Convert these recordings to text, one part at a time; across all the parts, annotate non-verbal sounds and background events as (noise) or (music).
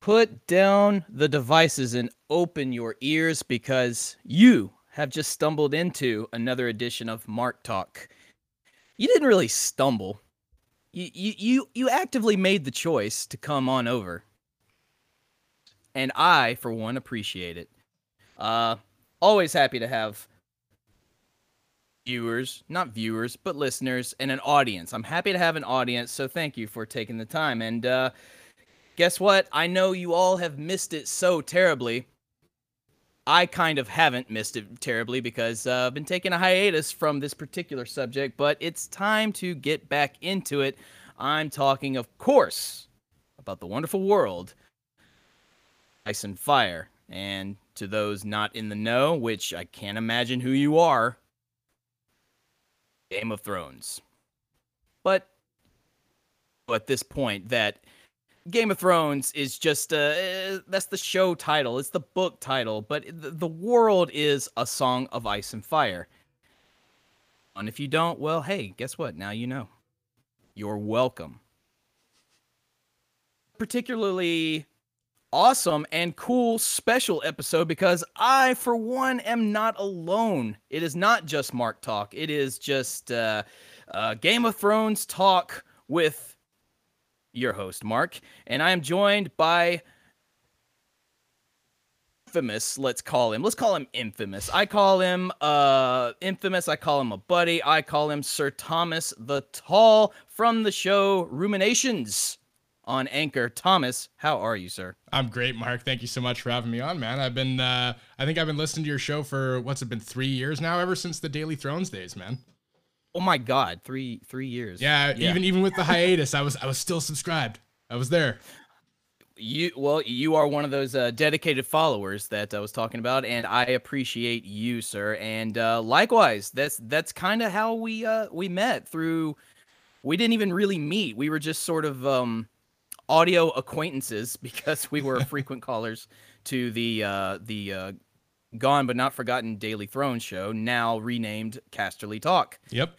Put down the devices and open your ears because you have just stumbled into another edition of Mark Talk. You didn't really stumble. You you you, you actively made the choice to come on over. And I, for one, appreciate it. Uh always happy to have viewers, not viewers, but listeners and an audience. I'm happy to have an audience, so thank you for taking the time. And uh guess what? I know you all have missed it so terribly. I kind of haven't missed it terribly because uh, I've been taking a hiatus from this particular subject, but it's time to get back into it. I'm talking, of course, about the wonderful world, Ice and Fire. And to those not in the know, which I can't imagine who you are, Game of Thrones. But at this point, that Game of Thrones is just uh, that's the show title. It's the book title, but the world is a song of ice and fire. And if you don't, well, hey, guess what? Now you know. You're welcome. Particularly awesome and cool special episode because I, for one, am not alone. It is not just Mark talk. It is just uh, uh, Game of Thrones talk with your host, Mark, and I am joined by infamous let's call him let's call him infamous. I call him uh infamous. I call him a buddy. I call him sir thomas the tall from the show ruminations on anchor thomas how are you sir i'm great mark thank you so much for having me on man i've been uh i think i've been listening to your show for what's it been three years now ever since the daily thrones days man Oh my god, three three years. Yeah, yeah, even even with the hiatus, I was I was still subscribed. I was there. You well, you are one of those uh, dedicated followers that I was talking about, and I appreciate you, sir. And uh, likewise, that's that's kind of how we uh, we met through. We didn't even really meet. We were just sort of um, audio acquaintances (laughs) because we were (laughs) frequent callers to the uh, the uh, gone but not forgotten Daily Throne show, now renamed Casterly Talk. Yep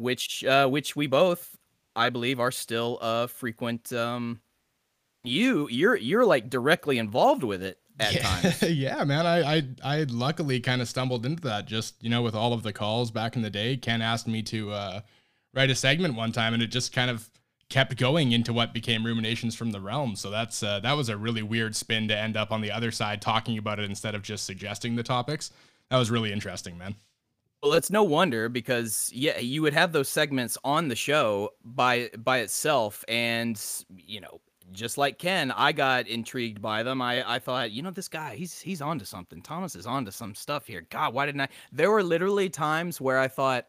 which uh, which we both, I believe, are still a frequent. Um, you you're you're like directly involved with it at yeah. times. (laughs) yeah, man. I I I luckily kind of stumbled into that. Just you know, with all of the calls back in the day, Ken asked me to uh, write a segment one time, and it just kind of kept going into what became ruminations from the realm. So that's uh, that was a really weird spin to end up on the other side talking about it instead of just suggesting the topics. That was really interesting, man. Well, it's no wonder because yeah, you would have those segments on the show by by itself, and you know, just like Ken, I got intrigued by them. I I thought, you know, this guy, he's he's onto something. Thomas is onto some stuff here. God, why didn't I? There were literally times where I thought,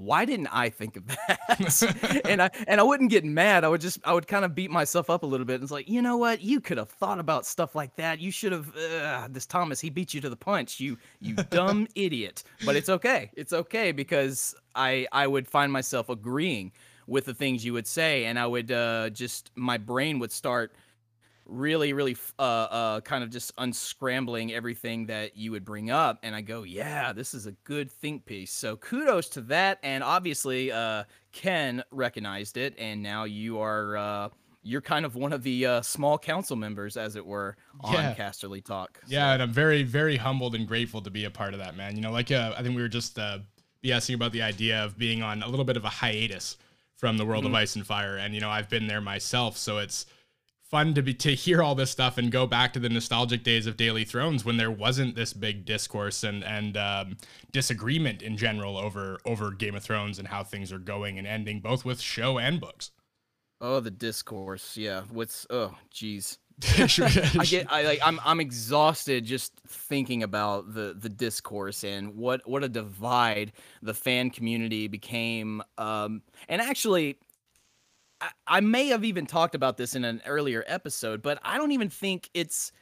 why didn't I think of that? (laughs) and I and I wouldn't get mad. I would just I would kind of beat myself up a little bit. And it's like, you know what? You could have thought about stuff like that. You should have. Uh, this Thomas, he beat you to the punch. You you (laughs) dumb idiot. But it's okay. It's okay because I I would find myself agreeing with the things you would say, and I would uh, just my brain would start really, really uh, uh, kind of just unscrambling everything that you would bring up. And I go, yeah, this is a good think piece. So kudos to that. And obviously, uh, Ken recognized it, and now you are. Uh, you're kind of one of the uh, small council members, as it were, on yeah. Casterly Talk. So. Yeah, and I'm very, very humbled and grateful to be a part of that, man. You know, like uh, I think we were just uh, BSing about the idea of being on a little bit of a hiatus from the world mm-hmm. of Ice and Fire, and you know, I've been there myself, so it's fun to be to hear all this stuff and go back to the nostalgic days of Daily Thrones when there wasn't this big discourse and and um, disagreement in general over over Game of Thrones and how things are going and ending, both with show and books. Oh, the discourse, yeah. What's oh, jeez. (laughs) (laughs) I get I like I'm I'm exhausted just thinking about the the discourse and what what a divide the fan community became um and actually I, may have even talked about this in an earlier episode, but I don't even think it's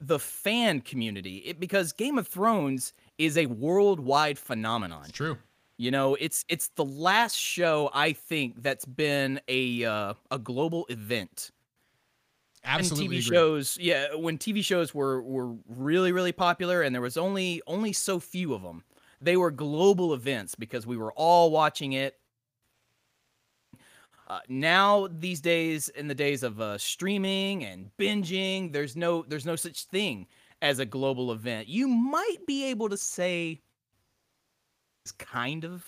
the fan community it, because Game of Thrones is a worldwide phenomenon. It's true. You know, it's it's the last show I think that's been a uh, a global event. Absolutely. And TV agree. shows, yeah, when TV shows were were really really popular and there was only only so few of them. They were global events because we were all watching it uh, now these days, in the days of uh, streaming and binging, there's no there's no such thing as a global event. You might be able to say it's kind of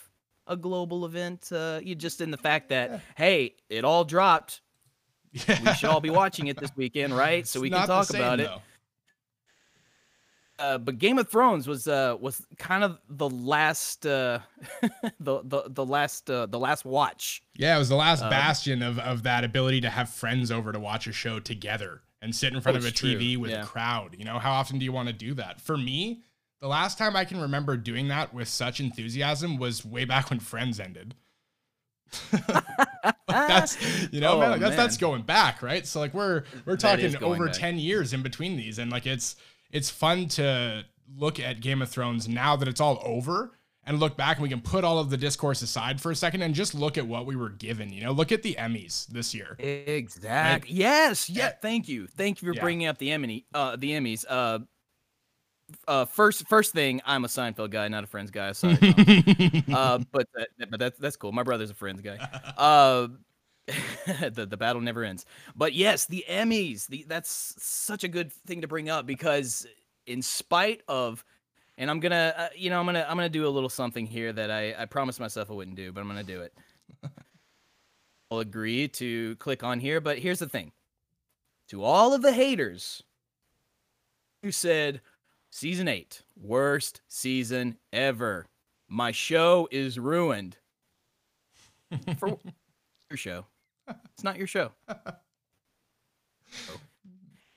a global event. Uh, you just in the fact that yeah. hey, it all dropped. Yeah. (laughs) We should all be watching it this weekend, right? So we can talk same, about it. Uh, but Game of Thrones was uh, was kind of the last uh, (laughs) the, the the last uh, the last watch. Yeah, it was the last um, bastion of of that ability to have friends over to watch a show together and sit in front of a TV with yeah. a crowd. You know, how often do you want to do that? For me, the last time I can remember doing that with such enthusiasm was way back when Friends ended. (laughs) that's (laughs) you know, oh, man, like that's man. that's going back, right? So like we're we're talking over back. 10 years in between these and like it's it's fun to look at Game of Thrones now that it's all over and look back and we can put all of the discourse aside for a second and just look at what we were given. You know, look at the Emmys this year. Exactly. Yes. Yeah. Thank you. Thank you for yeah. bringing up the Emmy. Uh, the Emmys. Uh, uh, first, first thing, I'm a Seinfeld guy, not a Friends guy. Sorry, (laughs) uh, but uh, but that's that's cool. My brother's a Friends guy. (laughs) Uh, (laughs) the the battle never ends. But yes, the Emmys. The that's such a good thing to bring up because in spite of and I'm gonna, uh, you know, I'm gonna, I'm gonna do a little something here that I, I promised myself I wouldn't do, but I'm gonna do it. (laughs) I'll agree to click on here, but here's the thing: to all of the haters who said season eight worst season ever, my show is ruined. (laughs) For your show, it's not your show. (laughs)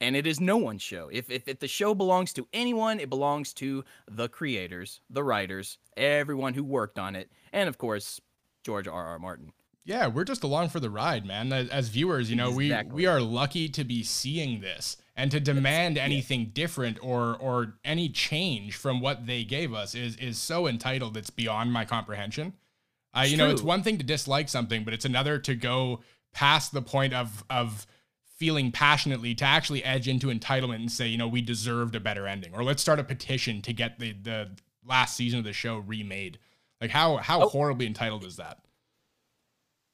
And it is no one's show. If, if, if the show belongs to anyone, it belongs to the creators, the writers, everyone who worked on it, and of course, George R. R. Martin. Yeah, we're just along for the ride, man. As viewers, you know, exactly. we we are lucky to be seeing this and to demand anything yeah. different or or any change from what they gave us is is so entitled it's beyond my comprehension. Uh, you true. know, it's one thing to dislike something, but it's another to go past the point of of feeling passionately to actually edge into entitlement and say, you know, we deserved a better ending, or let's start a petition to get the the last season of the show remade. Like how how oh. horribly entitled is that?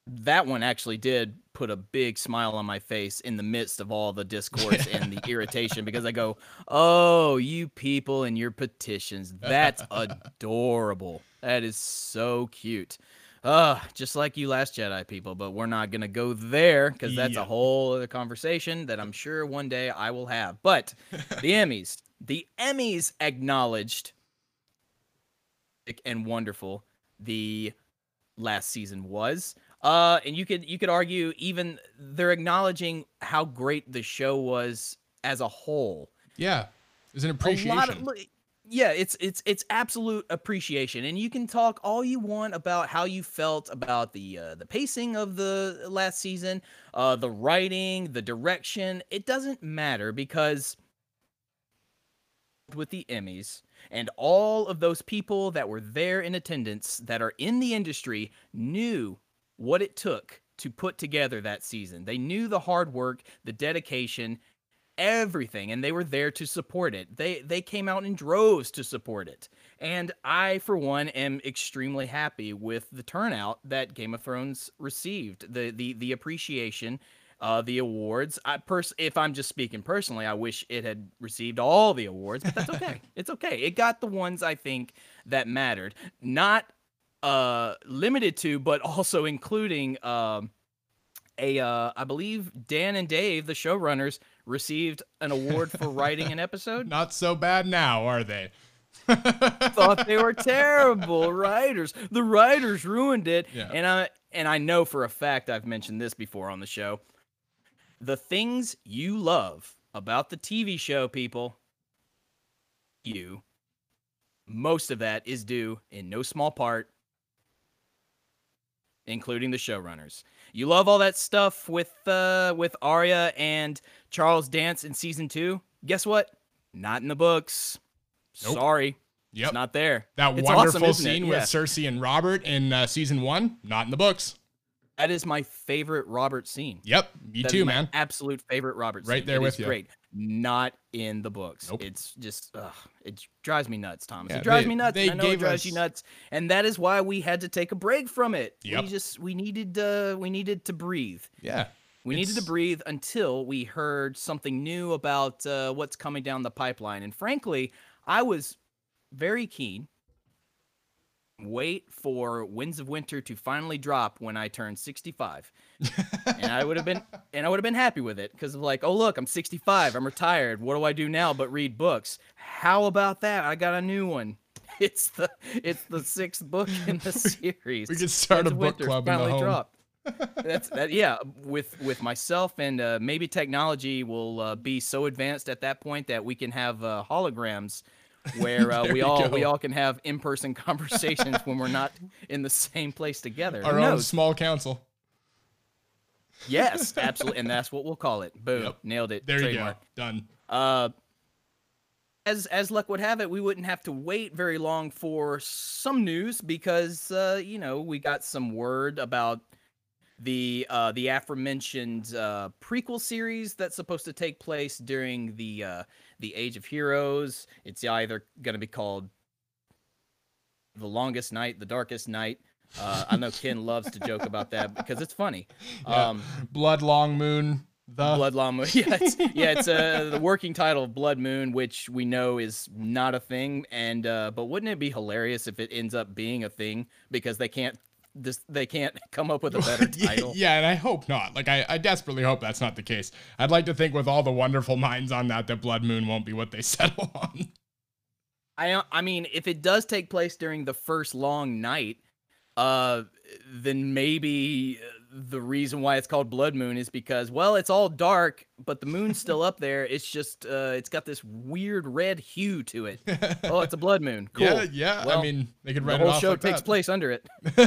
That one actually did put a big smile on my face in the midst of all the discourse and the (laughs) irritation because I go, "Oh, you people and your petitions. That's (laughs) adorable. That is so cute." Uh, just like you last Jedi people, but we're not going to go there because that's yeah. a whole other conversation that I'm sure one day I will have. But (laughs) the Emmys, the Emmys acknowledged and wonderful the last season was. Uh, and you could you could argue even they're acknowledging how great the show was as a whole. Yeah, there's an appreciation. Of, yeah, it's it's it's absolute appreciation, and you can talk all you want about how you felt about the uh, the pacing of the last season, uh, the writing, the direction. It doesn't matter because with the Emmys and all of those people that were there in attendance that are in the industry knew what it took to put together that season. They knew the hard work, the dedication, everything and they were there to support it. They they came out in droves to support it. And I for one am extremely happy with the turnout that Game of Thrones received. The the the appreciation uh, the awards. I pers- if I'm just speaking personally, I wish it had received all the awards, but that's okay. (laughs) it's okay. It got the ones I think that mattered. Not uh limited to, but also including um a uh I believe Dan and Dave, the showrunners, received an award for writing an episode. (laughs) Not so bad now, are they? (laughs) Thought they were terrible writers. The writers ruined it. Yeah. And I and I know for a fact I've mentioned this before on the show. The things you love about the TV show, people, you, most of that is due in no small part, including the showrunners. You love all that stuff with uh with Arya and Charles Dance in season two. Guess what? Not in the books. Nope. Sorry. Yep. It's not there. That it's wonderful awesome, scene with Cersei and Robert in uh, season one, not in the books. That is my favorite Robert scene. Yep, me that too, man. Absolute favorite Robert. Right scene. there it with you. Great. Not in the books. Nope. It's just ugh, it drives me nuts, Thomas. Yeah, it drives they- me nuts. they and I know it drives us- you nuts, and that is why we had to take a break from it. Yep. We just we needed uh we needed to breathe. Yeah. We needed to breathe until we heard something new about uh, what's coming down the pipeline. And frankly, I was very keen. Wait for Winds of Winter to finally drop when I turn 65. and I would have been (laughs) and I would have been happy with it because of like, oh look, I'm 65, I'm retired. What do I do now but read books? How about that? I got a new one. (laughs) It's the it's the sixth book in the (laughs) series. we could start Winds a book Winter club in the finally home. dropped. That's that. Yeah, with with myself and uh, maybe technology will uh, be so advanced at that point that we can have uh, holograms where (laughs) uh, we all we all can have in person (laughs) conversations when we're not in the same place together. Our own small council. Yes, (laughs) absolutely, and that's what we'll call it. Boom, Yep. nailed it. There Trademark. you go. Done. Uh, as as luck would have it, we wouldn't have to wait very long for some news because uh, you know we got some word about the uh, the aforementioned uh, prequel series that's supposed to take place during the uh, the Age of Heroes. It's either going to be called the Longest Night, the Darkest Night. Uh, I know Ken (laughs) loves to joke about that because it's funny. Yeah. Um, Blood Long Moon. The Blood Long Moon. (laughs) Yeah, it's, yeah, it's uh, the working title of Blood Moon, which we know is not a thing. And uh, but wouldn't it be hilarious if it ends up being a thing because they can't this they can't (laughs) come up with a (laughs) better title. Yeah, and I hope not. Like, I, I desperately hope that's not the case. I'd like to think, with all the wonderful minds on that, that Blood Moon won't be what they (laughs) settle on. I I mean, if it does take place during the first long night, uh, then maybe the reason why it's called Blood Moon is because well, it's all dark, but the moon's still up there. It's just uh, it's got this weird red hue to it. (laughs) Oh, it's a blood moon. Cool. Yeah, yeah. I mean, they could the write whole it off show like takes that. place under it. (laughs)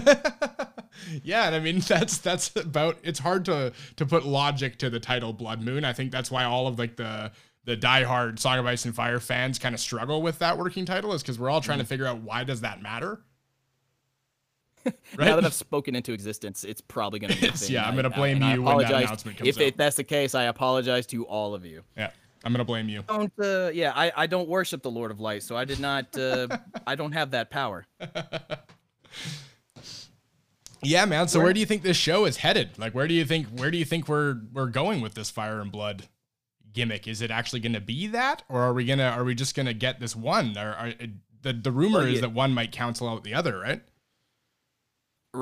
yeah, and I mean (laughs) that's that's about. It's hard to to put logic to the title Blood Moon. I think that's why all of like the the diehard Song of Ice and Fire fans kind of struggle with that working title is because we're all trying Mm-hmm. to figure out why does that matter. (laughs) Now that I've spoken into existence, it's probably going to be. a Yes, thing, yeah, I'm gonna blame and I you when that announcement comes If out. it, that's the case, I apologize to all of you. Yeah, I'm gonna blame you. Don't, uh, yeah, I, I don't worship the Lord of Light, so I did not. Uh, (laughs) I don't have that power. Yeah, man. So Where- where do you think this show is headed? Like, where do you think where do you think we're we're going with this Fire and Blood gimmick? Is it actually going to be that, or are we gonna are we just gonna get this one? Or are, the the rumor Well, is that one might cancel out the other, right?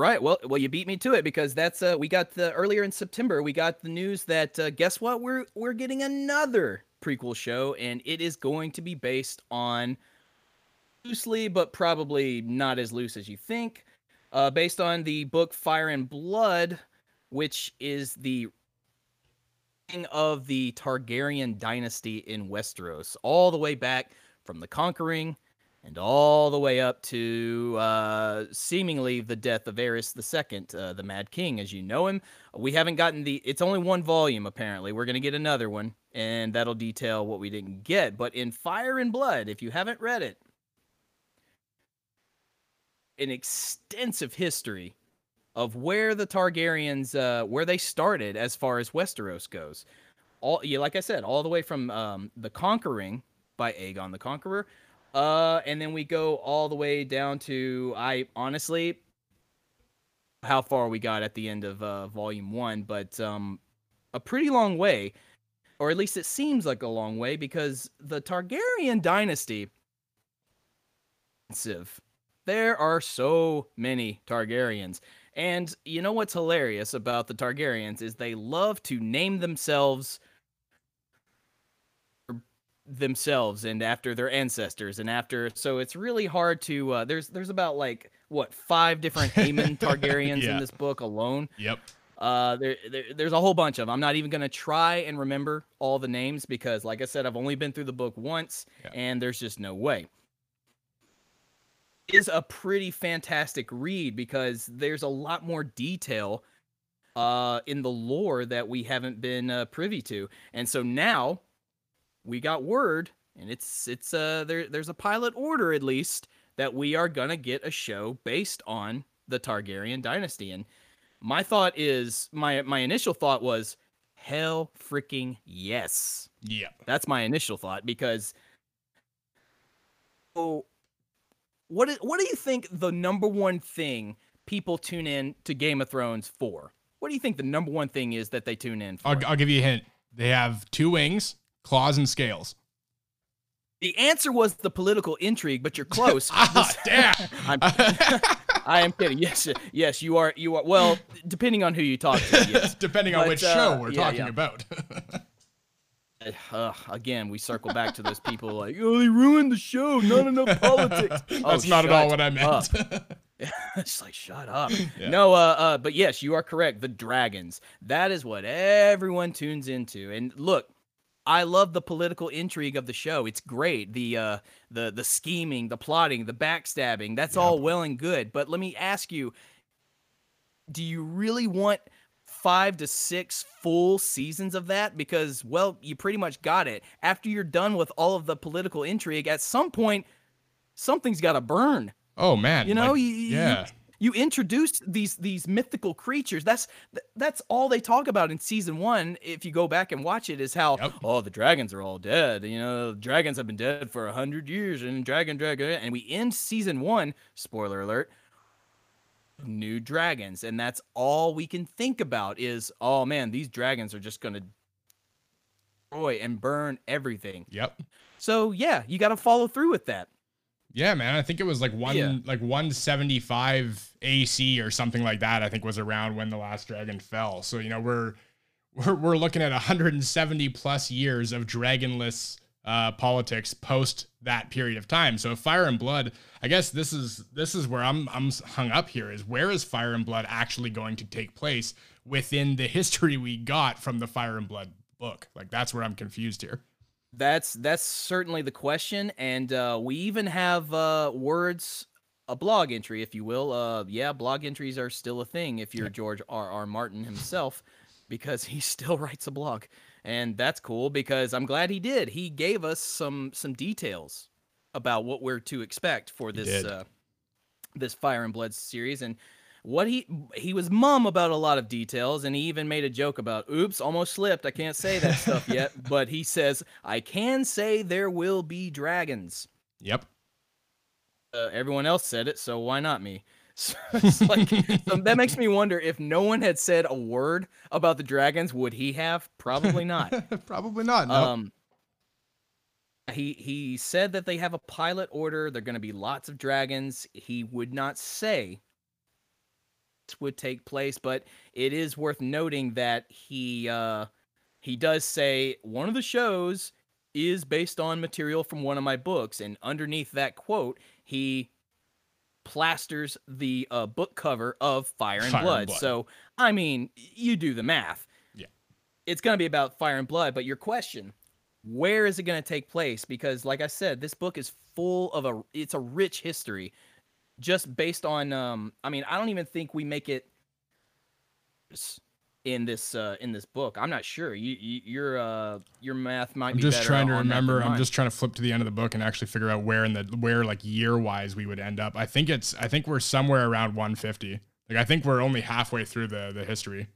Right. Well, well, you beat me to it because that's uh, we got the earlier in September we got the news that uh, guess what we're we're getting another prequel show and it is going to be based on loosely but probably not as loose as you think, uh, based on the book Fire and Blood, which is the of the Targaryen dynasty in Westeros, all the way back from the Conquering and all the way up to uh, seemingly the death of Aerys II, uh, the Mad King, as you know him. We haven't gotten the. It's only one volume, apparently. We're gonna get another one, and that'll detail what we didn't get. But in Fire and Blood, if you haven't read it, an extensive history of where the Targaryens, uh, where they started as far as Westeros goes. All, yeah, like I said, all the way from um, the Conquering by Aegon the Conqueror, uh, and then we go all the way down to I honestly, how far we got at the end of uh, Volume One, but um, a pretty long way, or at least it seems like a long way because the Targaryen dynasty. There are so many Targaryens. And you know what's hilarious about the Targaryens is they love to name themselves themselves and after their ancestors and after so it's really hard to uh, there's there's about like what five different Aemon (laughs) Targaryens Yeah. in this book alone. Yep. Uh, there, there there's a whole bunch of them. I'm not even gonna try and remember all the names because, like I said, I've only been through the book once, Yeah. and there's just no way. It Is a pretty fantastic read because there's a lot more detail uh, in the lore that we haven't been uh, privy to, and so now we got word, and it's it's uh there there's a pilot order at least that we are gonna get a show based on the Targaryen dynasty, and my thought is my my initial thought was Hell freaking yes. Yeah. That's my initial thought because oh what is, what do you think the number one thing people tune in to Game of Thrones for? What do you think the number one thing is that they tune in for? I'll, I'll give you a hint. They have two wings, claws, and scales. The answer was the political intrigue, but you're (laughs) close. ah, damn. (laughs) I'm, (laughs) I am kidding. Yes, yes, you are. You are. Well, depending on who you talk to. Yes. Depending on which uh, show we're yeah, talking yeah. about. Uh, again, we circle back to those people like, oh, they ruined the show. Not enough politics. Oh, That's not at all what I meant. it's like shut up. Yeah. No, uh, uh, but yes, you are correct. The dragons. That is what everyone tunes into. And look, I love the political intrigue of the show. It's great. The uh, the the scheming, the plotting, the backstabbing. That's Yeah. all well and good. But let me ask you: Do you really want? Five to six full seasons of that because, well, you pretty much got it. After you're done with all of the political intrigue, at some point, something's got to burn. oh man. You know, like, you- yeah. you introduced these these mythical creatures. That's that's all they talk about in season one. If you go back and watch it, is how Yep. oh the dragons are all dead. You know, dragons have been dead for a hundred years, and dragon, dragon, and we end season one. Spoiler alert. New dragons, and that's all we can think about is oh man, these dragons are just gonna destroy and burn everything. Yep. So yeah, you got to follow through with that. Yeah, man. I think it was like one Yeah. like 175 AC or something like that. I think was around when the last dragon fell. So you know we're we're we're looking at 170 plus years of dragonless uh, politics post that period of time. So Fire and Blood, I guess this is this is where I'm I'm hung up here. Is where is Fire and Blood actually going to take place within the history we got from the Fire and Blood book? Like that's where I'm confused here. That's that's certainly the question, and uh, we even have uh, words, a blog entry, if you will. Uh, yeah, blog entries are still a thing if you're George R. R. Martin himself, because he (laughs) still writes a blog, and that's cool because I'm glad he did. He gave us some some details about what we're to expect for this uh, this Fire and Blood series, and what he he was mum about a lot of details and he even made a joke about oops almost slipped. I can't say that stuff (laughs) yet. But he says i can say there will be dragons. Yep. uh, everyone else said it so why not me? (laughs) So, it's like, so that makes me wonder if no one had said a word about the dragons would he have? Probably not. (laughs) Probably not. No. um he he said that they have a pilot order. They're going to be lots of dragons. He would not say would take place but it is worth noting that he uh he does say one of the shows is based on material from one of my books and underneath that quote he plasters the uh, book cover of fire and, Fire and blood. Blood. so i mean you do the math Yeah. it's going to be about fire and blood but your question where is it going to take place because like i said this book is full of a it's a rich history just based on um i mean i don't even think we make it in this uh in this book i'm not sure you, you your uh your math might I'm be just trying to on that than remember. I'm just trying to flip to the end of the book and actually figure out where in the where like year wise we would end up. I think it's I think we're somewhere around 150. Like I think we're only halfway through the the history.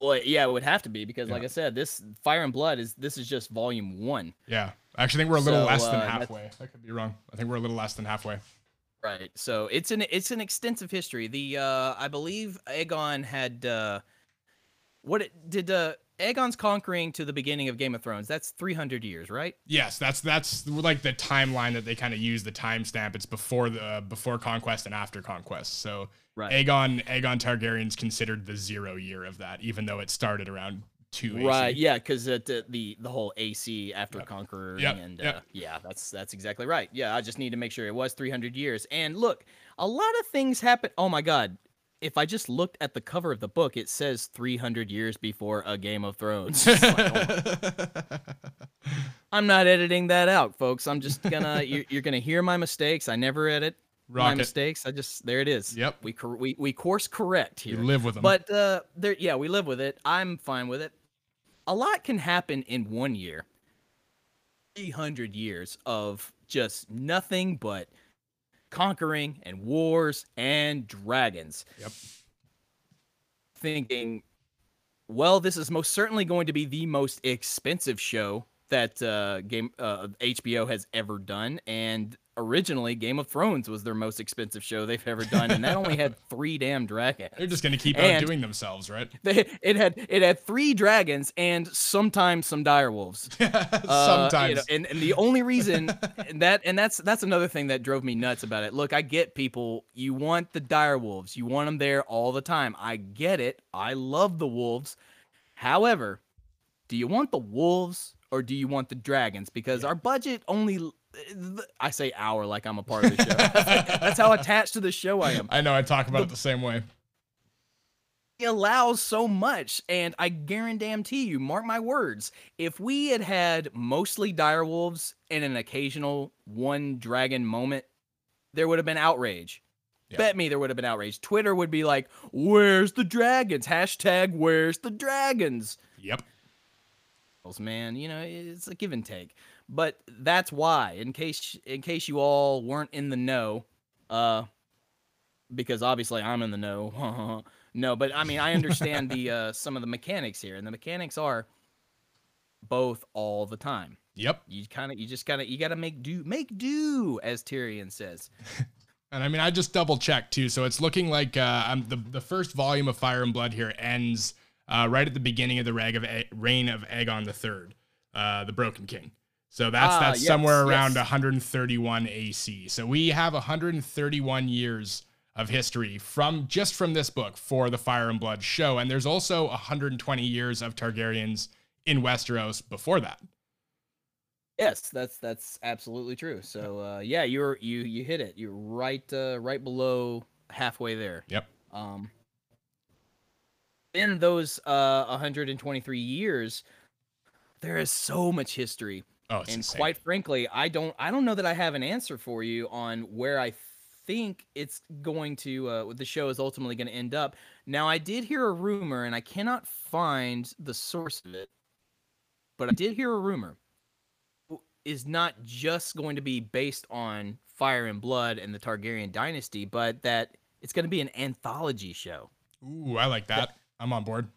well yeah it would have to be because like i said this fire and blood is this is just volume one Yeah, I actually think we're a little So, less than uh, halfway. I could be wrong. I think we're a little less than halfway. Right. So it's an it's an extensive history. The uh I believe Aegon had uh what it, did uh Aegon's conquering to the beginning of Game of Thrones. That's 300 years, right? Yes, that's that's like the timeline that they kind of use the timestamp. It's before the before conquest and after conquest. So Right. Aegon Aegon Targaryen's considered the zero year of that, even though it started around two. AC. Right. Yeah, cuz the, the the whole AC after Yep. conqueror Yep, and yep. uh, yeah, that's that's exactly right. Yeah, I just need to make sure it was 300 years. And look, a lot of things happen. Oh my god. If I just looked at the cover of the book, it says 300 years before a Game of Thrones. (laughs) Like, oh (laughs) I'm not editing that out, folks. I'm just gonna (laughs) you're, you're gonna hear my mistakes. I never edit my mistakes. I just there it is. Yep. We we we course correct You here. live with them. But uh, there, yeah, we live with it. I'm fine with it. A lot can happen in one year. 300 years of just nothing but conquering and wars and dragons. Yep. Thinking, Well, this is most certainly going to be the most expensive show that uh, game uh, HBO has ever done, and originally Game of Thrones was their most expensive show they've ever done, and that only had (laughs) three damn dragons. They're just gonna keep and outdoing themselves, right? (laughs) They, it had it had three dragons and sometimes some direwolves. sometimes, (laughs) uh, you know, and and the only reason and that and that's that's another thing that drove me nuts about it. Look, I get people. You want the direwolves. You want them there all the time. I get it. I love the wolves. However, do you want the wolves or do you want the dragons? Because yeah. our budget only I say our like I'm a part of the show. That's how attached to the show I am. I know I talk about the, it the same way. He allows so much, and I guarantee you, mark my words, if we had had mostly direwolves and an occasional one dragon moment, there would have been outrage. Yep. Bet me there would have been outrage. Twitter would be like, "Where's the dragons?" Hashtag Where's the dragons? Yep. Man, you know it's a give and take but that's why in case in case you all weren't in the know uh because obviously I'm in the know (laughs) no but I mean I understand the (laughs) uh some of the mechanics here and the mechanics are both all the time. Yep. You kind of you just gotta you gotta make do make do as Tyrion says. (laughs) And I mean I just double checked too so it's looking like uh I'm the the first volume of Fire and Blood here ends uh, right at the beginning of the rag of A- reign of Aegon the Third, uh, the Broken King. So that's ah, that's yes, somewhere around yes. 131 AC. So we have 131 years of history from just from this book for the Fire and Blood show, and there's also 120 years of Targaryens in Westeros before that. Yes, that's that's absolutely true. So uh, yeah, you're you you hit it. You're right uh, right below halfway there. Yep. Um. In those uh 123 years, there is so much history Oh, and insane. quite frankly, I don't I don't know that I have an answer for you on where I think it's going to uh, the show is ultimately going to end up. Now, I did hear a rumor, and I cannot find the source of it, but I did hear a rumor is not just going to be based on Fire and Blood and the Targaryen dynasty, but that it's going to be an anthology show. Ooh, I like that. I'm on board.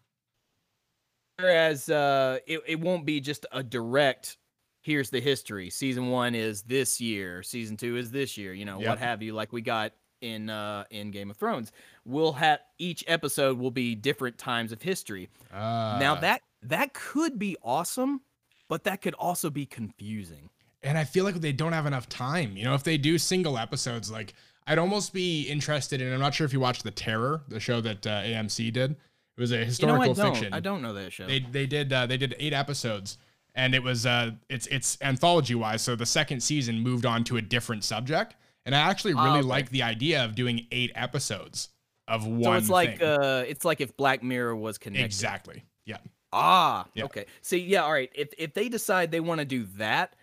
Whereas uh, it, it won't be just a direct here's the history. Season one is this year. Season two is this year. You know, yep. what have you? Like we got in uh in Game of Thrones. We'll have each episode will be different times of history. Uh, now that that could be awesome, but that could also be confusing. And I feel like they don't have enough time. You know, if they do single episodes, like I'd almost be interested in. I'm not sure if you watched The Terror, the show that uh, AMC did. It was a historical you know, I fiction. I don't know that show. They they did uh, they did eight episodes and it was uh it's it's anthology wise so the second season moved on to a different subject. And i actually really oh, okay. like the idea of doing eight episodes of one so it's like thing. uh it's like if black mirror was connected. Exactly. Yeah. Ah yeah. okay. See yeah all right. If if they decide they want to do that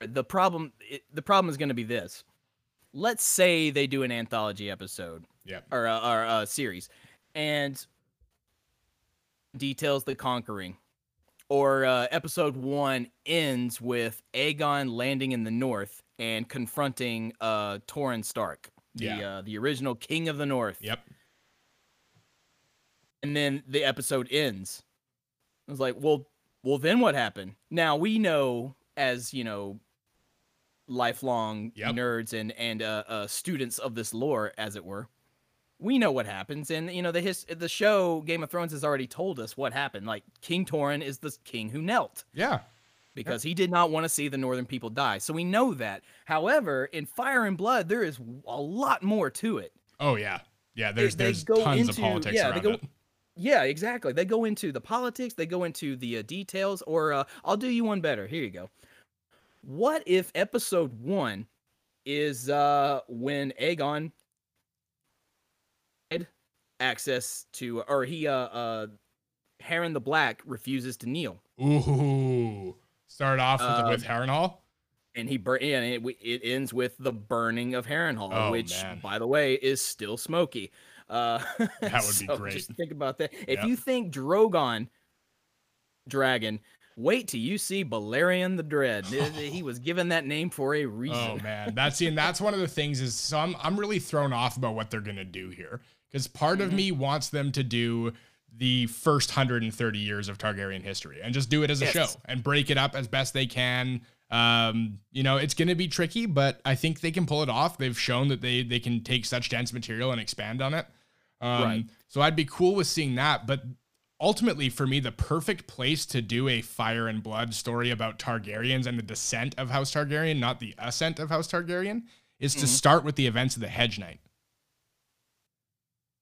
the problem it, the problem is going to be this. Let's say they do an anthology episode yeah. or a, or a series and details the conquering or uh, episode one ends with Aegon landing in the north and confronting uh, Torrhen Stark, the yeah. uh, the original King of the North. Yep. And then the episode ends. I was like, well, well, then what happened? Now we know, as you know, lifelong yep. nerds and and uh, uh, students of this lore, as it were we know what happens and you know the his the show game of thrones has already told us what happened. Like king torrhen is the king who knelt. Yeah. Because yeah. he did not want to see the northern people die. So we know that. However in fire and blood there is a lot more to it. Oh yeah. Yeah there's they, there's they tons into, of politics yeah, around go, it. Yeah exactly. They go into the politics they go into the uh, details or uh, i'll do you one better. Here you go. What if episode one is uh when aegon access to, or he, uh, uh, Harren the Black refuses to kneel. Ooh, start off with, um, with Harrenhal, and he burn, and it, it ends with the burning of Harrenhal, oh, which, man. by the way, is still smoky. Uh, (laughs) that would so be great. Just think about that. If yep. you think Drogon, dragon, wait till you see Balerion the Dread. (sighs) he was given that name for a reason. Oh man, that's and that's one of the things is so I'm I'm really thrown off about what they're gonna do here because part mm-hmm. of me wants them to do the first 130 years of Targaryen history and just do it as a Yes. show and break it up as best they can. Um, you know, it's going to be tricky, but I think they can pull it off. They've shown that they they can take such dense material and expand on it. Um, Right. So I'd be cool with seeing that, but ultimately for me the perfect place to do a fire and blood story about Targaryens and the descent of House Targaryen, not the ascent of House Targaryen, is to Mhm. start with the events of the Hedge Knight.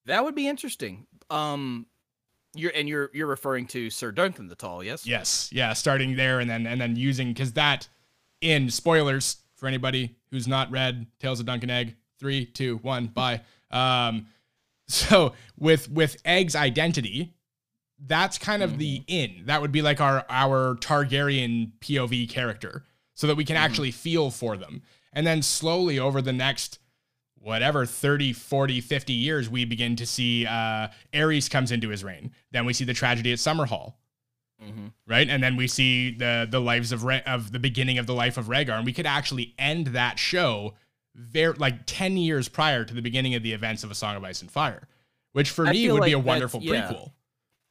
That would be interesting. Um, you're and you're you're referring to Sir Duncan the Tall, yes? Yes, yeah, starting there and then and then using because that in spoilers for anybody who's not read Tales of Dunk and Egg. Three, two, one, bye. Um, so with with Egg's identity, that's kind of the in. That would be like our our Targaryen POV character, so that we can actually feel for them. And then slowly over the next whatever 30 40 50 years we begin to see uh Aerys comes into his reign then we see the tragedy at summerhall hmm right? And then we see the the lives of Re- of the beginning of the life of Rhaegar, and we could actually end that show very like ten years prior to the beginning of the events of A Song of Ice and Fire, which for I me would be a wonderful yeah. prequel,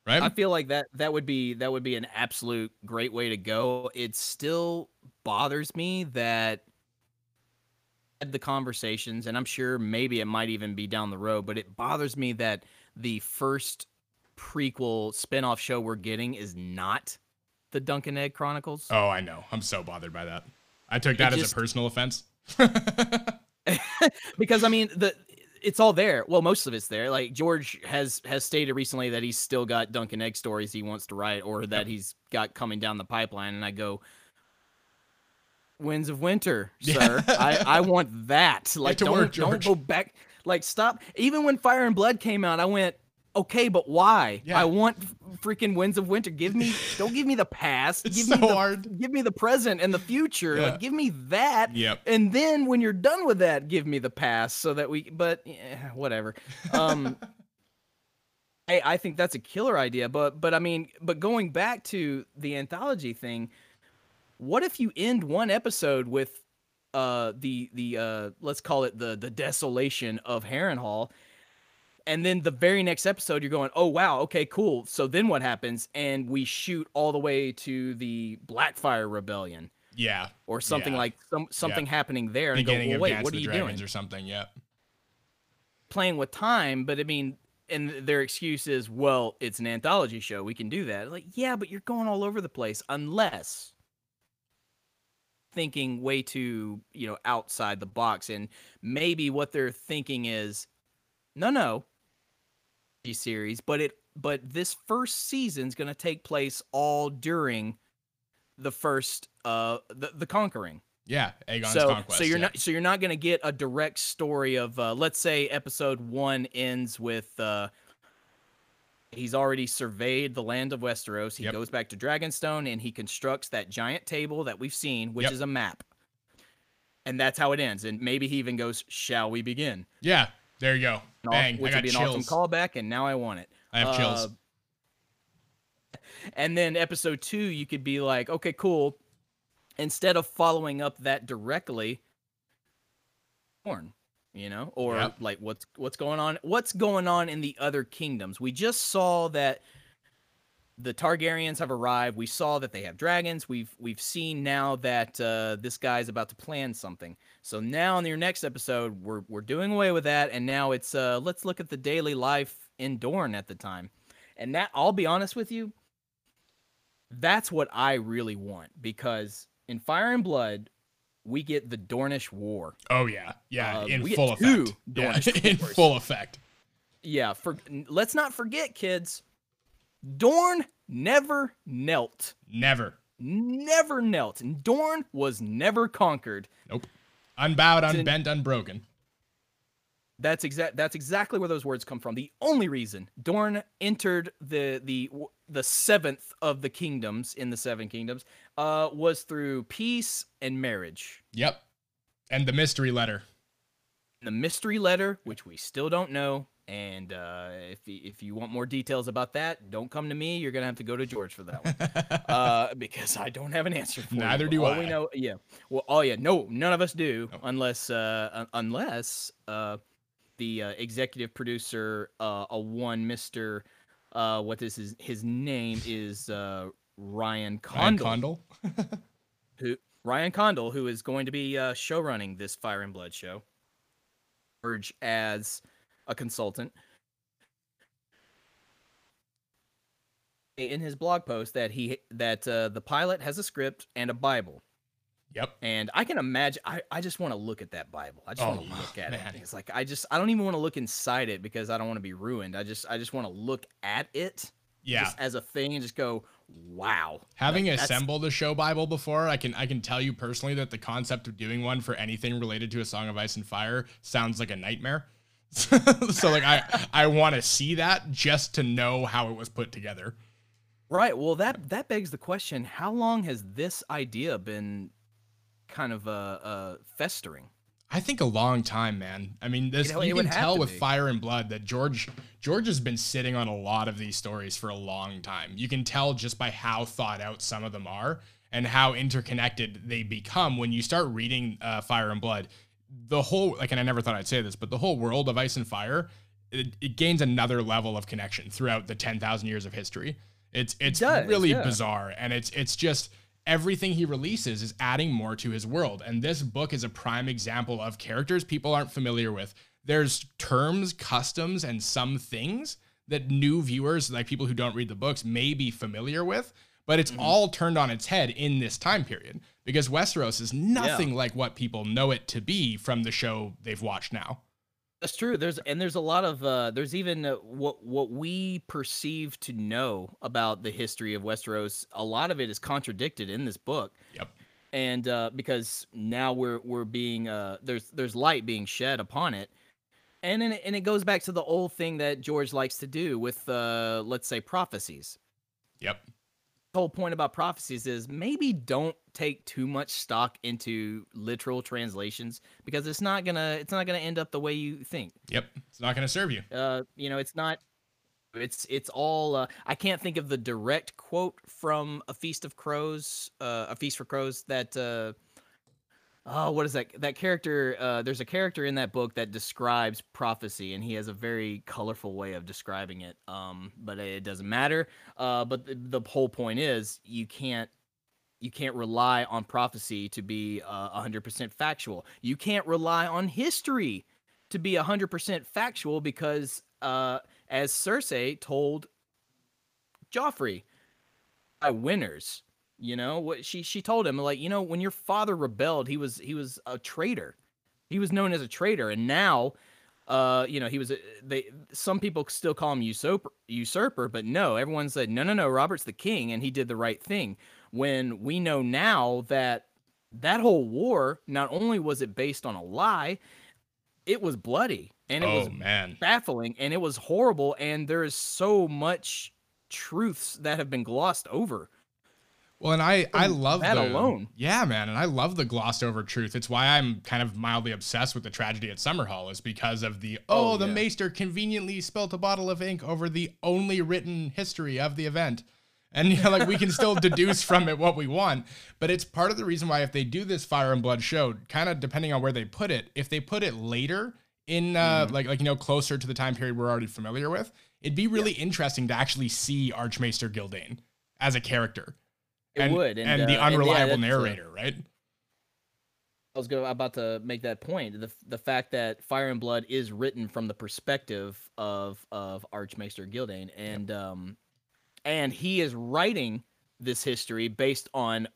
right? I feel like that that would be that would be an absolute great way to go. It still bothers me that the conversations, and I'm sure maybe it might even be down the road, but it bothers me that the first prequel spin-off show we're getting is not the Dunk and Egg Chronicles. oh, I know. I'm so bothered by that. I took that as just- a personal offense. (laughs) because I mean the it's all there. Well, most of it's there. Like George has has stated recently that he's still got Dunk and Egg stories he wants to write, or that he's got coming down the pipeline. And I go, Winds of Winter, sir. I I want that. Like to don't work, don't go back. Like stop. Even when Fire and Blood came out, I went. Okay, but why? Yeah. I want freaking Winds of Winter. Give me, (laughs) don't give me the past. It's give so me the, hard. Give me the present and the future. Yeah. Like, give me that. Yep. And then when you're done with that, give me the past so that we. But yeah, whatever. Um, (laughs) hey, I think that's a killer idea. But but I mean, but going back to the anthology thing, what if you end one episode with uh the the uh let's call it the the desolation of Harrenhal, and then the very next episode you're going, oh wow, okay, cool. So then what happens? And we shoot all the way to the Blackfire Rebellion Yeah. or something Yeah. like some something happening there and Beginning go, well, wait, what are you Dragons doing? or something. Yep. Playing with time, but I mean, and their excuse is, well, it's an anthology show, we can do that. Like, yeah, but you're going all over the place unless thinking way too, you know, outside the box, and maybe what they're thinking is, no, no, series, but it, but this first season's going to take place all during the first, uh, the, the conquering. Yeah. Aegon's so, conquest. so you're yeah. not so you're not going to get a direct story of uh, let's say episode one ends with uh, he's already surveyed the land of Westeros. He Yep. goes back to Dragonstone and he constructs that giant table that we've seen, which Yep. is a map. And that's how it ends. And maybe he even goes, "Shall we begin?" Yeah. There you go. Bang. I which got would be an awesome callback, and now I want it. I have chills. Uh, and then episode two, you could be like, okay, cool. Instead of following up that directly, porn, you know, or Yep. like what's what's going on? What's going on in the other kingdoms? We just saw that the Targaryens have arrived. We saw that they have dragons. We've we've seen now that uh, this guy's about to plan something. So now in your next episode, we're we're doing away with that, and now it's uh, let's look at the daily life in Dorne at the time. And that I'll be honest with you, that's what I really want because in Fire and Blood, we get the Dornish War. oh yeah. Yeah. uh, in full effect. Yeah. (laughs) Dornish in full effect. Yeah, for let's not forget, kids, Dorne never knelt. Never. never knelt, and Dorne was never conquered. Nope. Unbowed, unbent, unbroken. That's exact. That's exactly where those words come from. The only reason Dorne entered the the the seventh of the kingdoms in the seven kingdoms uh, was through peace and marriage. Yep. And the mystery letter. The mystery letter, which we still don't know, and uh, if if you want more details about that, don't come to me. You're gonna have to go to George for that one. (laughs) uh, because I don't have an answer for you. Neither do All I. we know, yeah. Well, oh yeah, no, none of us do, No. unless uh, unless uh, the uh, executive producer, uh, a one Mister Uh, what is his his name is uh, Ryan Ryan Condal, Condal. (laughs) who Ryan Condal, who is going to be uh, show running this Fire and Blood show. Urge as a consultant. In his blog post, that he that uh, the pilot has a script and a Bible, Yep. and I can imagine. I, I just want to look at that Bible. I just want Oh, to look at man. it. It's like I just I don't even want to look inside it because I don't want to be ruined. I just I just want to look at it Yeah. just as a thing and just go, wow. Having Like, assembled a show Bible before, I can I can tell you personally that the concept of doing one for anything related to a Song of Ice and Fire sounds like a nightmare. (laughs) so like I I want to see that just to know how it was put together. Right. Well, that that begs the question: How long has this idea been kind of uh, uh festering? I think a long time, man. I mean, this You know, you can tell with be. Fire and Blood that George George has been sitting on a lot of these stories for a long time. You can tell just by how thought out some of them are and how interconnected they become when you start reading uh, Fire and Blood. The whole like, and I never thought I'd say this, but the whole world of Ice and Fire, it, it gains another level of connection throughout the ten thousand years of history. It's it's does, really yeah. bizarre, and it's it's just everything he releases is adding more to his world. And this book is a prime example of characters people aren't familiar with. There's terms, customs, and some things that new viewers, like people who don't read the books, may be familiar with, but it's mm-hmm. all turned on its head in this time period because Westeros is nothing like what people know it to be from the show they've watched now. That's true. There's and there's a lot of uh, there's even uh, what what we perceive to know about the history of Westeros. A lot of it is contradicted in this book. Yep. and uh, because now we're we're being uh, there's there's light being shed upon it, and then it, and it goes back to the old thing that George likes to do with uh, let's say prophecies. Yep. Whole point about prophecies is maybe don't take too much stock into literal translations because it's not gonna it's not gonna end up the way you think. Yep. It's not to serve you. Uh, you know, it's not. It's it's all. Uh, I can't think of the direct quote from a Feast of Crows, uh, a Feast for Crows. That uh, oh, what is that? That character. Uh, there's a character in that book that describes prophecy, and he has a very colorful way of describing it. Um, but it doesn't matter. Uh, but the, the whole point is you can't you can't rely on prophecy to be uh, 100% factual. You can't rely on history to be 100% factual because, uh, as Cersei told Joffrey, by winners, you know what she she told him like you know when your father rebelled he was he was a traitor he was known as a traitor and now uh you know he was a, they some people still call him usurper usurper but no everyone said no no no robert's the king and he did the right thing when we know now that that whole war not only was it based on a lie it was bloody and it oh was man. baffling and it was horrible and there is so much truths that have been glossed over Well, and I I love that the, alone. Yeah, man, and I love the glossed over truth. It's why I'm kind of mildly obsessed with the tragedy at Summerhall is because of the oh, Oh, the yeah. maester conveniently spilt a bottle of ink over the only written history of the event. And you know, like we can still (laughs) deduce from it what we want, but it's part of the reason why if they do this Fire and Blood show, kind of depending on where they put it, if they put it later in uh, Mm-hmm. like like you know closer to the time period we're already familiar with, it'd be really interesting to actually see Archmaester Gyldayn as a character It and, would, and, and, the uh, and yeah, unreliable that's, uh, narrator, right? I was go, about to make that point. The the fact that Fire and Blood is written from the perspective of of Archmaester Gyldayn, and um, and he is writing this history based on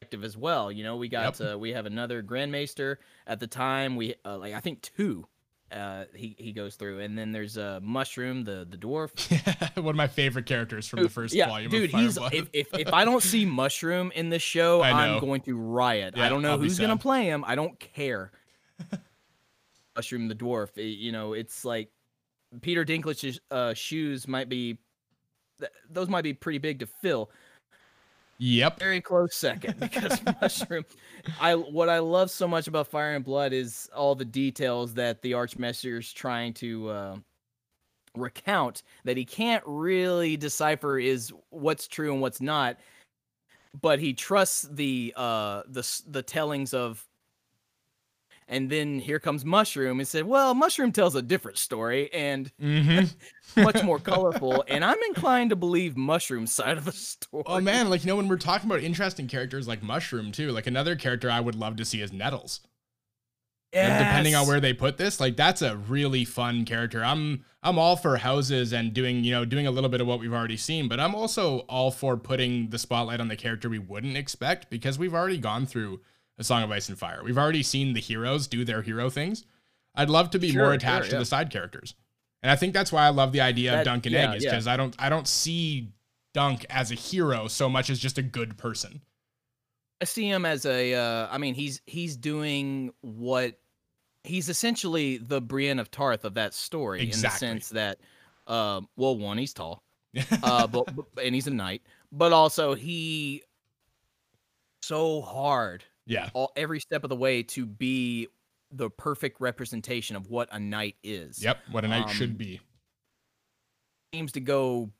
perspective as well. You know, we got uh, we have another Grand Maester at the time. We uh, like I think two. Uh, he he goes through, and then there's a uh, Mushroom, the the dwarf. (laughs) One of my favorite characters from the first yeah, volume dude, he's if, if if I don't see (laughs) Mushroom in this show, I'm going to riot. Yeah, I don't know I'll who's gonna play him. I don't care. (laughs) Mushroom the dwarf. eh, you know, it's like Peter Dinklage's uh, shoes might be. th- Those might be pretty big to fill. Yep. Very close second because (laughs) Mushroom. I what I love so much about Fire and Blood is all the details that the Archmaester's trying to uh, recount that he can't really decipher is what's true and what's not. But he trusts the uh the the tellings of And then here comes Mushroom and said, "Well, Mushroom tells a different story and Mm-hmm. (laughs) much more (laughs) colorful." And I'm inclined to believe Mushroom's side of the story. Oh man, like you know when we're talking about interesting characters like Mushroom too, like another character I would love to see is Nettles. And depending on where they put this, like that's a really fun character. I'm I'm all for houses and doing, you know, doing a little bit of what we've already seen, but I'm also all for putting the spotlight on the character we wouldn't expect because we've already gone through a Song of Ice and Fire. We've already seen the heroes do their hero things. I'd love to be Sure, more sure, attached to the side characters. And I think that's why I love the idea That- of Dunk and yeah, Egg is yeah. because I don't I don't see Dunk as a hero so much as just a good person. I see him as a. Uh, I mean, he's he's doing what he's essentially the Brienne of Tarth of that story in the sense that, um, well, one he's tall, (laughs) uh, but, but and he's a knight, but also he so hard yeah. all every step of the way to be the perfect representation of what a knight is. Yep. What a knight Um, should be. seems to go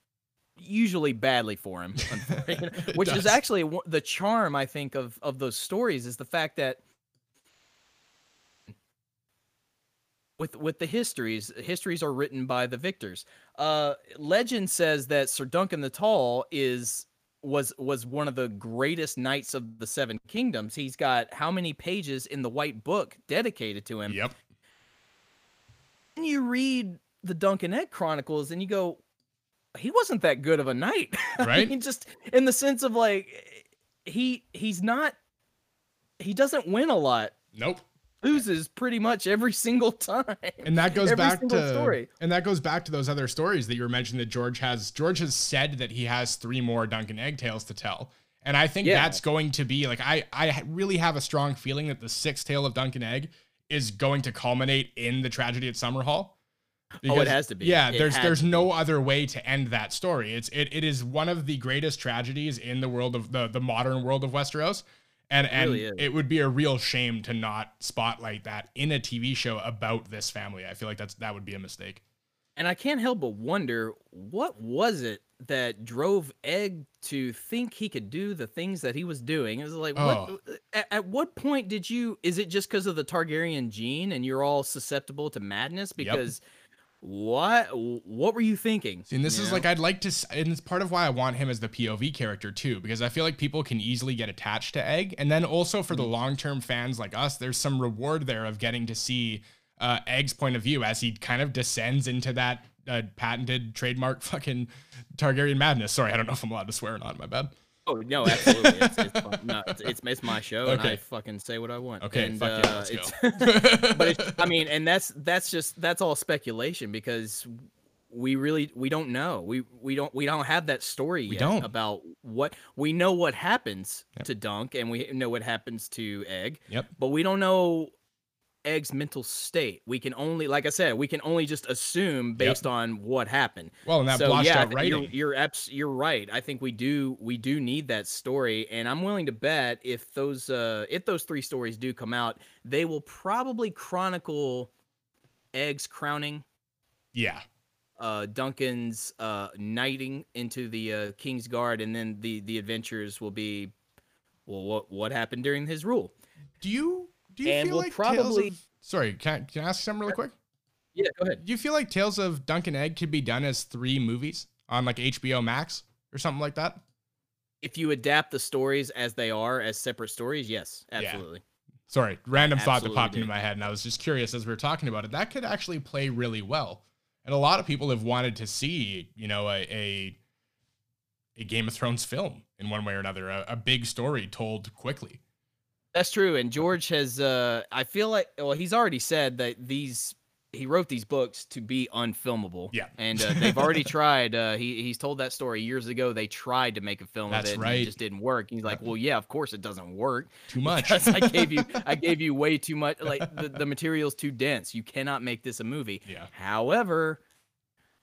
usually badly for him, (laughs) (laughs) which is actually the charm I think of of those stories is the fact that with with the histories, histories are written by the victors. Uh, legend says that Sir Duncan the Tall is was was one of the greatest knights of the Seven Kingdoms. He's got how many pages in the White Book dedicated to him? Yep. And you read the Dunk and Egg Chronicles and you go, he wasn't that good of a knight. (laughs) I Right? mean, just in the sense of like he he's not he doesn't win a lot. Nope. Loses pretty much every single time. And that goes Every back to story. and that goes back to those other stories that you were mentioning that George has George has said that he has three more Dunk and egg tales to tell. And I think Yeah. that's going to be like I I really have a strong feeling that the sixth tale of Dunk and Egg is going to culminate in the tragedy at Summerhall. Oh, it has to be. Yeah, It there's there's to be. no other way to end that story. It's it, it is one of the greatest tragedies in the world of the the modern world of Westeros. And and really is. it would be a real shame to not spotlight that in a TV show about this family. I feel like that's that would be a mistake. And I can't help but wonder what was it that drove Egg to think he could do the things that he was doing? It was like, Oh. what, at, at what point did you? Is it just because of the Targaryen gene and you're all susceptible to madness? Because what what were you thinking? See, and this you is know? like I'd like to, and it's part of why I want him as the POV character too, because I feel like people can easily get attached to Egg, and then also for the Mm-hmm. long term fans like us, there's some reward there of getting to see uh, Egg's point of view as he kind of descends into that uh, patented trademark fucking Targaryen madness. Sorry, I don't know if I'm allowed to swear or not. My bad. Oh no, absolutely. It's, it's, no, it's, it's it's my show, and I fucking say what I want. Okay, and, fuck yeah, uh, let's it's- go. (laughs) but it's, I mean, and that's that's just that's all speculation because we really we don't know. We we don't we don't have that story yet don't. about what we know what happens Yep. to Dunk and we know what happens to Egg, yep. but we don't know Egg's mental state. We can only, like I said, we can only just assume based on what happened Well, and that so blotched yeah, out writing. You're you're, abs- you're right. I think we do we do need that story, and I'm willing to bet if those uh if those three stories do come out, they will probably chronicle Egg's crowning, yeah. uh Duncan's uh knighting into the uh, King's Guard, and then the the adventures will be well what what happened during his rule. Do you do you And feel we'll like Tales probably- of, Sorry, can I, can I ask something really quick? Yeah, go ahead. Do you feel like Tales of Dunk and Egg could be done as three movies on like HBO Max or something like that? If you adapt the stories as they are as separate stories, yes, absolutely. Yeah. Sorry, random thought that popped into my head, and I was just curious as we were talking about it. That could actually play really well, and a lot of people have wanted to see, you know, a a, a Game of Thrones film in one way or another, a, a big story told quickly. That's true. And George has uh I feel like well he's already said that these he wrote these books to be unfilmable. Yeah. And uh, they've already (laughs) tried uh he he's told that story years ago they tried to make a film That's of it and right. it just didn't work. He's like, "Well, yeah, of course it doesn't work Too (laughs) much. because I gave you (laughs) I gave you way too much like the, the material's too dense. You cannot make this a movie." yeah. However,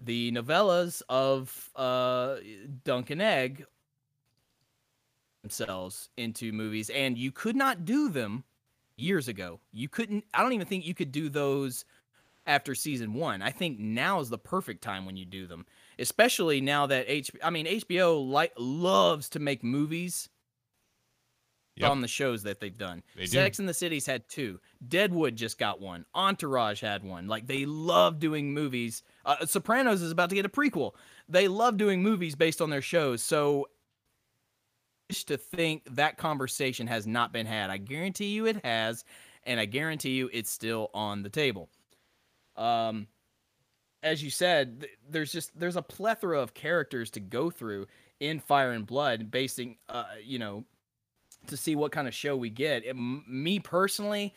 the novellas of uh Dunk and Egg themselves into movies and you could not do them years ago. You couldn't I don't even think you could do those after season 1. I think now is the perfect time when you do them, especially now that H I mean HBO like loves to make movies Yep. on the shows that they've done. They do. Sex in the City's had two. Deadwood just got one. Entourage had one. Like they love doing movies. Uh, Sopranos is about to get a prequel. They love doing movies based on their shows. So to think that conversation has not been had. I guarantee you it has, and I guarantee you it's still on the table. Um, as you said, th- there's just there's a plethora of characters to go through in Fire and Blood, basing, uh, you know, to see what kind of show we get. It, m- me personally,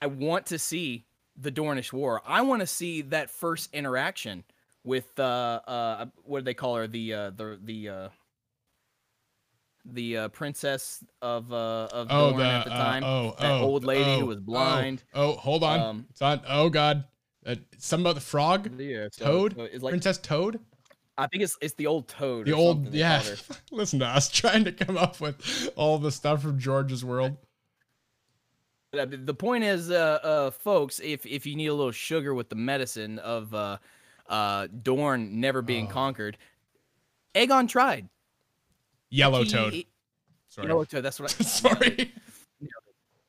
I want to see the Dornish War. I want to see that first interaction with uh uh what do they call her the uh the the uh the uh, princess of uh of Oh, Dorne the at the uh, time. oh, that oh, old lady oh, who was oh, blind. Oh, hold on. Um, it's on. Oh God. Uh, something about the frog. Yeah, so- Toad? so it's like Princess Toad. I think it's it's the old toad. The old. Yeah. (laughs) Listen to us trying to come up with all the stuff from George's world. Uh, The the point is, uh, uh, folks, if if you need a little sugar with the medicine of uh, uh, Dorne never being Oh. conquered, Aegon tried. Yellow Toad. he- Sorry. Yellow toad. That's what I. (laughs) Sorry.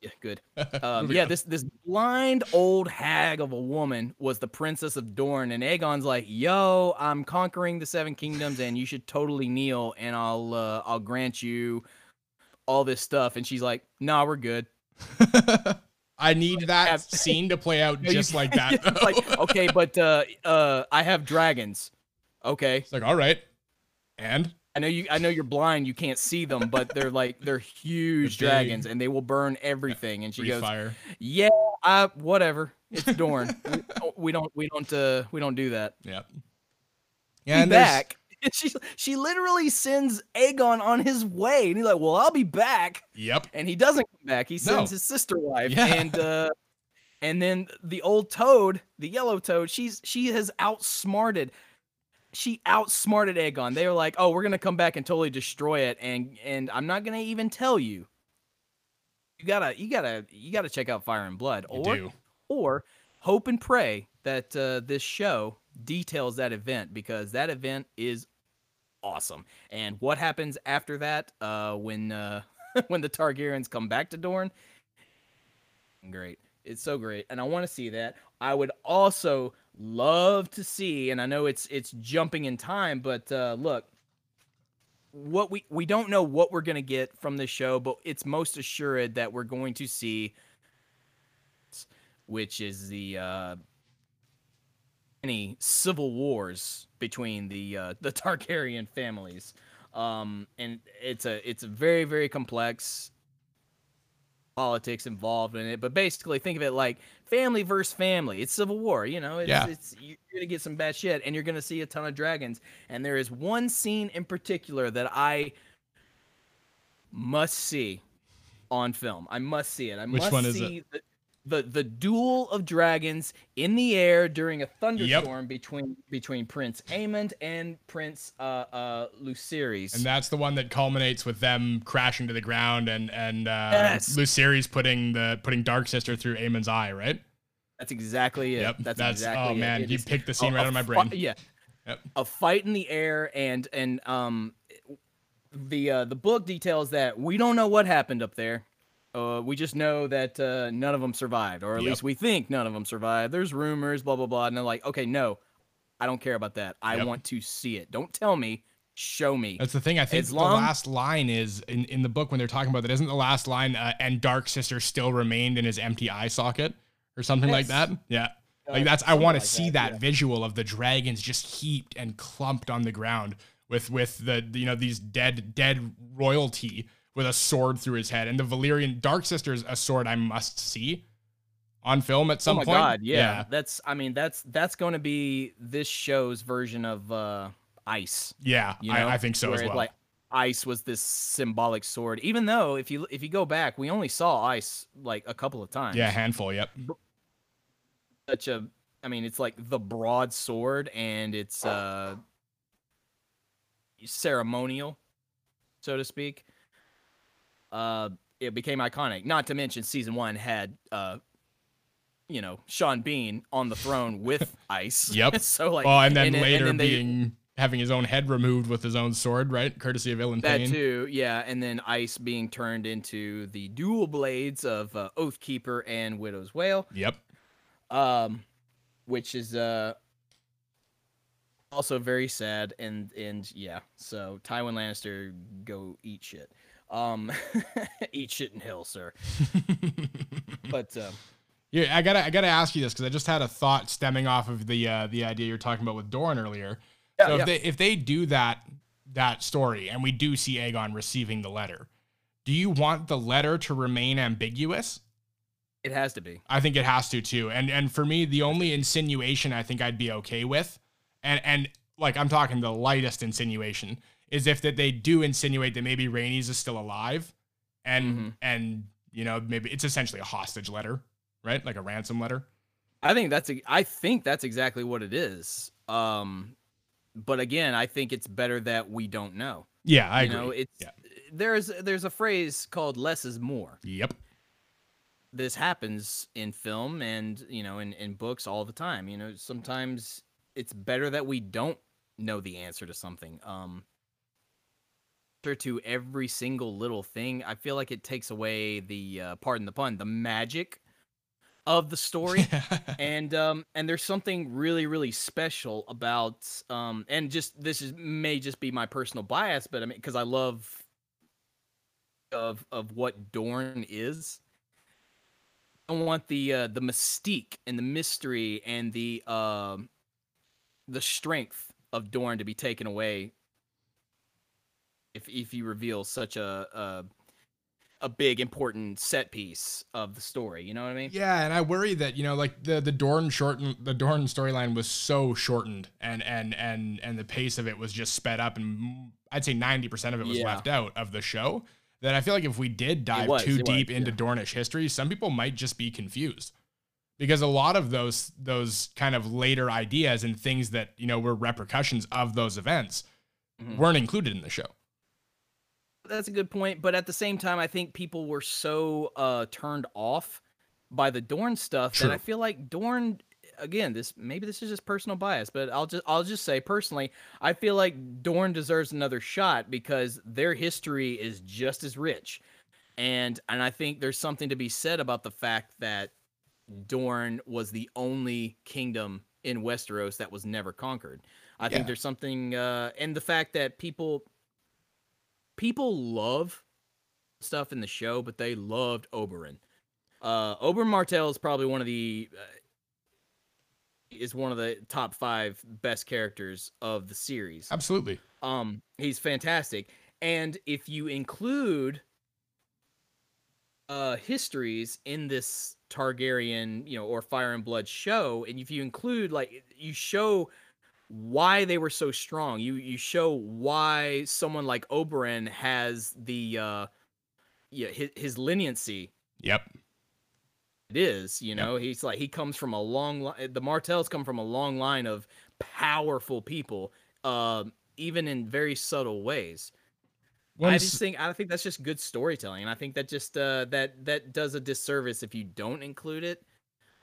Yeah, good. (laughs) Um, yeah, this this blind old hag of a woman was the princess of Dorne, and Aegon's like, "Yo, I'm conquering the Seven Kingdoms, and you should totally kneel, and I'll uh, I'll grant you all this stuff." And she's like, "Nah, we're good." (laughs) I need that scene to play out just like that. Like, okay, but uh, uh, I have dragons. Okay, It's like, all right. And I know you. I know you're blind. You can't see them, but they're like they're huge They're dragons, and they will burn everything. And she goes, fire. "Yeah, I whatever. It's Dorne. we, we don't we don't uh we don't do that." Yeah. Be and back. (laughs) She she literally sends Aegon on his way, and he's like, "Well, I'll be back." Yep. And he doesn't come back. He sends No. his sister wife, Yeah. and uh, and then the old Toad, the yellow Toad, she's she has outsmarted. She outsmarted Aegon. They were like, "Oh, we're gonna come back and totally destroy it," and and I'm not gonna even tell you. You gotta you gotta you gotta check out Fire and Blood, You or do. or hope and pray that uh, this show details that event because that event is awesome. And what happens after that uh, when uh, (laughs) when the Targaryens come back to Dorne? Great. It's so great, and I want to see that. I would also love to see, and I know it's it's jumping in time, but uh, look, what we we don't know what we're gonna get from this show, but it's most assured that we're going to see which is the uh, any civil wars between the uh, (laughs) the Targaryen families, um, and it's a it's a very very complex politics involved in it. But basically, think of it like family versus family. It's civil war. You know, it's, Yeah. it's you're gonna get some bad shit, and you're gonna see a ton of dragons. And there is one scene in particular that I must see on film. I must see it. I Which must one is it? see the, the the duel of dragons in the air during a thunderstorm between between Prince Aemond and Prince uh uh Lucerys. And that's the one that culminates with them crashing to the ground and and uh, Yes. Lucerys putting the putting Dark Sister through Aemond's eye, right? That's exactly it. Yep, That's, that's- exactly oh, man, It you picked the scene a- right a out of my brain. yeah. Yep. A fight in the air and and um the uh the book details that we don't know what happened up there. Uh, we just know that uh, none of them survived, or at Yep. least we think none of them survived. There's rumors, blah blah blah, and they're like, okay, no, I don't care about that. I Yep. want to see it. Don't tell me, show me. That's the thing. I think As the last line is in, in the book when they're talking about that. Isn't the last line uh, and Dark Sister still remained in his empty eye socket or something like that? Yeah. Uh, Like that's I want to like see that, that, yeah. visual of the dragons just heaped and clumped on the ground with with the you know these dead dead royalty with a sword through his head and the Valyrian Dark Sister's a sword I must see on film at some oh my point. god, yeah. That's I mean that's that's going to be this show's version of uh Ice. Yeah, You know, I, I think so where as it, well. Like ice was this symbolic sword. Even though if you if you go back, we only saw ice like a couple of times. yeah, a handful. Yep. such a. I mean, it's like the broadsword, and it's uh ceremonial, so to speak. Uh, it became iconic. Not to mention, season one had uh, you know, Sean Bean on the throne with (laughs) ice. Yep. (laughs) so like, oh, and then and later then they- being having his own head removed with his own sword, right? Courtesy of Ilyn That too, yeah, and then Ice being turned into the dual blades of uh, Oathkeeper and Widow's Wail, Yep. um, which is uh also very sad and and yeah. So Tywin Lannister, go eat shit. Um, (laughs) eat shit in hell, sir. (laughs) But um, Yeah, I gotta I gotta ask you this because I just had a thought stemming off of the uh, the idea you're talking about with Doran earlier. Yeah, so if yeah. they if they do that that story and we do see Aegon receiving the letter, do you want the letter to remain ambiguous? it has to be. I think it has to too. And and for me, the only insinuation I think I'd be okay with, and and like I'm talking the lightest insinuation, is if that they do insinuate that maybe Rhaenys is still alive, and Mhm. and you know maybe it's essentially a hostage letter, right? Like a ransom letter. I think that's a, I think that's exactly what it is. Um, but again, I think it's better that we don't know. Yeah, I you agree. know, it's yeah. there's there's a phrase called "less is more." Yep. This happens in film and you know in in books all the time. You know, sometimes it's better that we don't know the answer to something. Um, to every single little thing. I feel like it takes away the uh, pardon the pun, the magic of the story. (laughs) and um and there's something really really special about um and just this is may just be my personal bias but i mean because i love of of what dorne is i want the uh the mystique and the mystery and the um the strength of dorne to be taken away if if you reveal such a a, a big important set piece of the story you know what i mean Yeah, and I worry that you know, like the the Dorne shortened the Dorne storyline was so shortened, and and and and the pace of it was just sped up, and I'd say ninety percent of it was Yeah. left out of the show. That I feel like if we did dive was, too it was, deep into yeah. Dornish history, some people might just be confused because a lot of those those kind of later ideas and things that you know were repercussions of those events Mhm. weren't included in the show. That's a good point but at the same time i think people were so uh turned off by the dorne stuff True. that i feel like dorne again this maybe this is just personal bias but i'll just i'll just say personally i feel like dorne deserves another shot because their history is just as rich and and i think there's something to be said about the fact that dorne was the only kingdom in westeros that was never conquered i Yeah. think there's something uh and the fact that people people love stuff in the show, but they loved Oberyn. Uh, Oberyn Martell is probably one of the uh, is one of the top five best characters of the series. Absolutely. Um, he's fantastic, and if you include uh histories in this Targaryen, you know, or Fire and Blood show, and if you include like you show why they were so strong, you you show why someone like Oberyn has the uh yeah his, his leniency Yep. it is you Yep. know he's like he comes from a long line the martells come from a long line of powerful people um even in very subtle ways i just think i think that's just good storytelling and i think that just uh that that does a disservice if you don't include it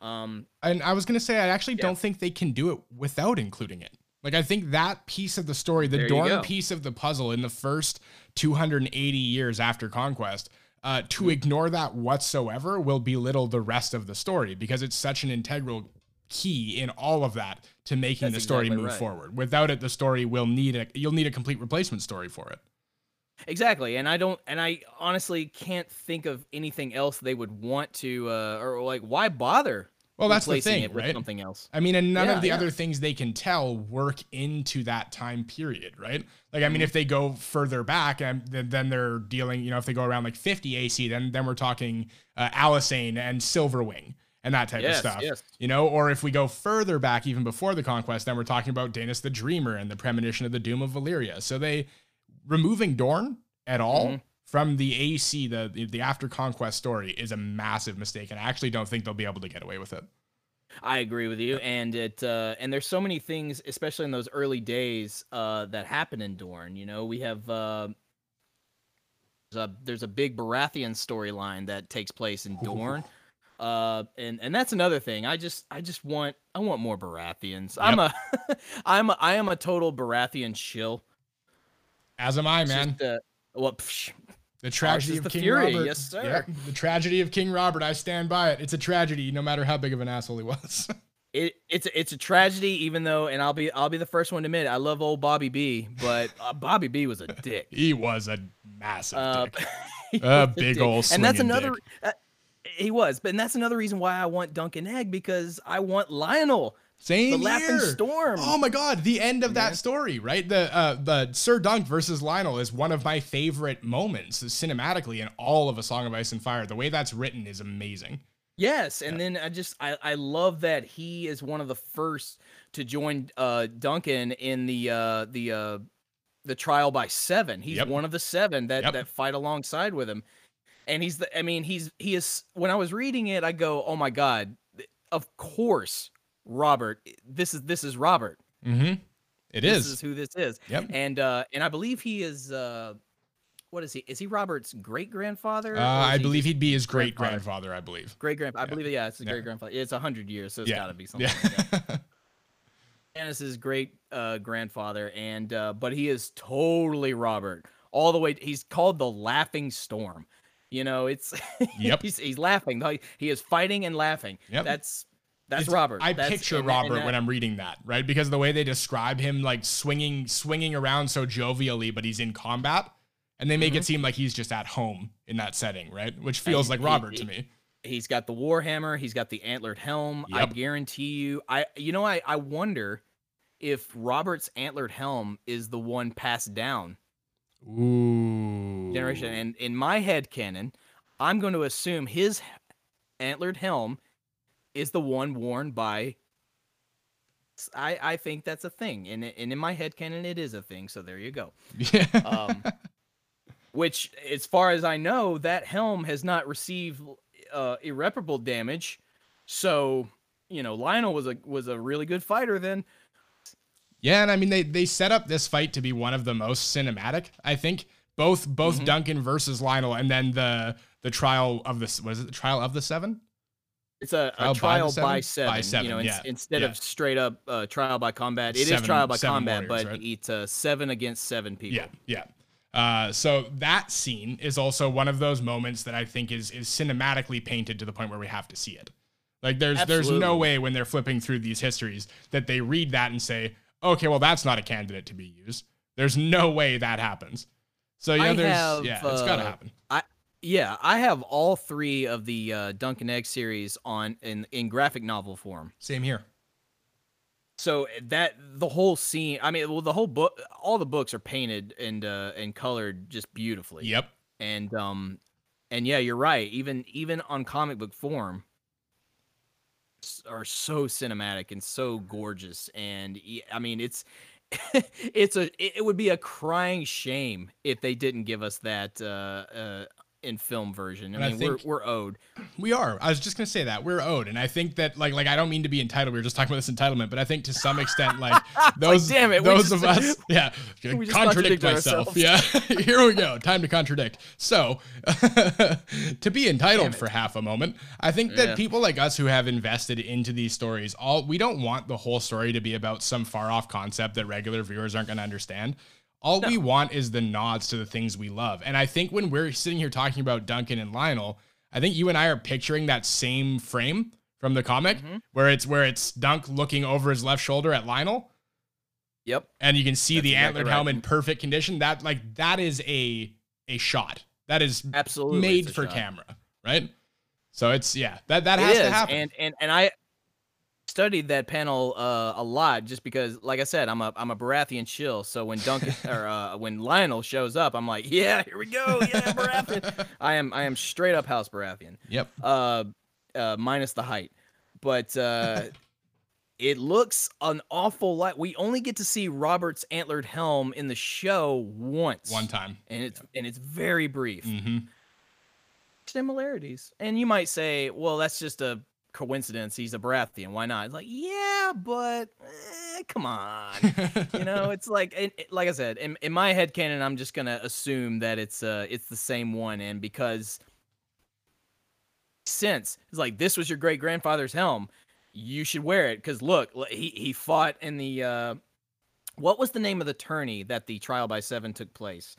um And I was gonna say, I actually Yeah. don't think they can do it without including it. Like I think that piece of the story, the Dorne piece of the puzzle in the first 280 years after conquest, uh, to Mm-hmm. ignore that whatsoever will belittle the rest of the story because it's such an integral key in all of that to making That's the story exactly move right. forward. Without it, the story will need a you'll need a complete replacement story for it. Exactly and i don't and i honestly can't think of anything else they would want to uh or like why bother Well, that's the thing, it with right? something else I mean, and none Yeah, of the yeah. other things they can tell work into that time period, right? Like, I mean, Mhm. if they go further back, and then, then they're dealing, you know, if they go around like 50 AC, then then we're talking uh, Alysanne and Silverwing and that type yes of stuff, yes you know. Or if we go further back, even before the conquest, then we're talking about Daenys the Dreamer and the premonition of the doom of Valyria. So they removing Dorne at all. Mhm. From the AC, the the after conquest story is a massive mistake, and I actually don't think they'll be able to get away with it. I agree with you, and it uh, and there's so many things, especially in those early days, uh, that happen in Dorn. You know, we have uh, there's a there's a big Baratheon storyline that takes place in (laughs) Dorne, Uh, and and that's another thing. I just I just want I want more Baratheons. Yep. I'm a (laughs) I'm a, I am a total Baratheon shill. As am I, man. Uh, well, psh, the tragedy of the King Fury. Robert. Yes, sir. The tragedy of King Robert. I stand by it. It's a tragedy, no matter how big of an asshole he was. (laughs) it, it's it's a tragedy, even though, and I'll be I'll be the first one to admit it, I love old Bobby B, but uh, Bobby B was a (laughs) dick. he was a massive uh, dick. (laughs) a big old and that's another. Uh, he was, but and that's another reason why I want Dunk and Egg because I want Lyonel. Same the. Laughing Storm. Oh my God, the end of yeah. that story, right? The uh, the Sir Dunk versus Lyonel is one of my favorite moments cinematically in all of A Song of Ice and Fire. The way that's written is amazing. Yes, and yeah. then I just I I love that he is one of the first to join uh Duncan in the uh the uh the trial by seven. He's yep. one of the seven that yep. that fight alongside with him. And he's the I mean, he's he is when I was reading it, I go, "Oh my god, of course, Robert. This is this is Robert." Mhm. It this is. is who this is. Yep. And uh and I believe he is uh what is he? Is he Robert's great grandfather? Uh, I believe he'd be his great grandfather. I believe. Great grandfather. I yeah. believe yeah, it's his yeah. great grandfather. It's a hundred years, so it's yeah. got to be something. Yeah. (laughs) Like Stannis' great uh, grandfather, and uh, but he is totally Robert all the way. He's called the Laughing Storm. You know, it's yep. (laughs) he's, he's laughing. He is fighting and laughing. Yep. That's that's it's, Robert. I That's, picture Robert when I'm reading that, right? Because the way they describe him, like swinging, swinging around so jovially, but he's in combat and they make mm-hmm. it seem like he's just at home in that setting, right? Which feels like Robert he, to me. He's got the warhammer. He's got the antlered helm. Yep. I guarantee you. I you know I I wonder if Robert's antlered helm is the one passed down. Ooh. Generation. And in my head canon, I'm going to assume his antlered helm is the one worn by. I I think that's a thing, and and in my head canon, it is a thing. So there you go. Yeah. Um, (laughs) which, as far as I know, that helm has not received uh, irreparable damage. So, you know, Lyonel was a was a really good fighter then. Yeah, and I mean they they set up this fight to be one of the most cinematic. I think both both mm-hmm. Duncan versus Lyonel, and then the the trial of this was it the trial of the seven? It's a, a trial, by, by, seven, by, seven, You know, yeah. in, instead yeah. of straight up uh, trial by combat, it seven, is trial by combat, warriors, but right? it's uh, seven against seven people. Yeah, yeah. Uh, so that scene is also one of those moments that I think is is cinematically painted to the point where we have to see it. Like there's Absolutely. there's no way when they're flipping through these histories that they read that and say, okay, well that's not a candidate to be used. There's no way that happens. So yeah, there's have, yeah, it's got to uh, happen. I yeah, I have all three of the uh, Dunk and Egg series on in in graphic novel form. Same here. So eh, that the whole scene i mean well the whole book all the books are painted and uh and colored just beautifully. Yep. And um and yeah you're right. Even even on comic book form are so cinematic and so gorgeous. And i mean it's (laughs) it's a it would be a crying shame if they didn't give us that uh, uh in film version. I and mean, I we're we're owed. (clears throat) We are. I was just gonna say that we're owed, and I think that like like I don't mean to be entitled. We were just talking about this entitlement, but I think to some extent, like (laughs) those like, damn it, those of us, (laughs) yeah, contradict, contradict myself. Yeah, (laughs) here we go. Time to contradict. So to be entitled for half a moment, I think that yeah. people like us who have invested into these stories, all we don't want the whole story to be about some far off concept that regular viewers aren't going to understand. All no. we want is the nods to the things we love. And I think when we're sitting here talking about Duncan and Lyonel, I think you and I are picturing that same frame from the comic mm-hmm. where it's where it's Dunk looking over his left shoulder at Lyonel. Yep. And you can see That's the exactly antlered right. helm in perfect condition. That like that is a a shot. That is absolutely made for shot. camera, right? So it's yeah, that that it has is. to happen. And and and I studied that panel uh, a lot just because, like I said, I'm a I'm a Baratheon shill. So when Duncan (laughs) or uh, when Lyonel shows up, I'm like, yeah, here we go, yeah, Baratheon. (laughs) I am I am straight up House Baratheon. Yep. Uh, uh minus the height, but uh, (laughs) it looks an awful lot. We only get to see Robert's antlered helm in the show once, one time, and it's and it's very brief. Mm-hmm similarities. And you might say, well, that's just a coincidence he's a Baratheon. Why not? It's like, yeah, but eh, come on. you know, (laughs) it's like, it, it, like I said, in, in my head canon, I'm just gonna assume that it's uh it's the same one, and because sense. It's like this was your great grandfather's helm. You should wear it because look, he he fought in the uh, what was the name of the tourney that the trial by seven took place?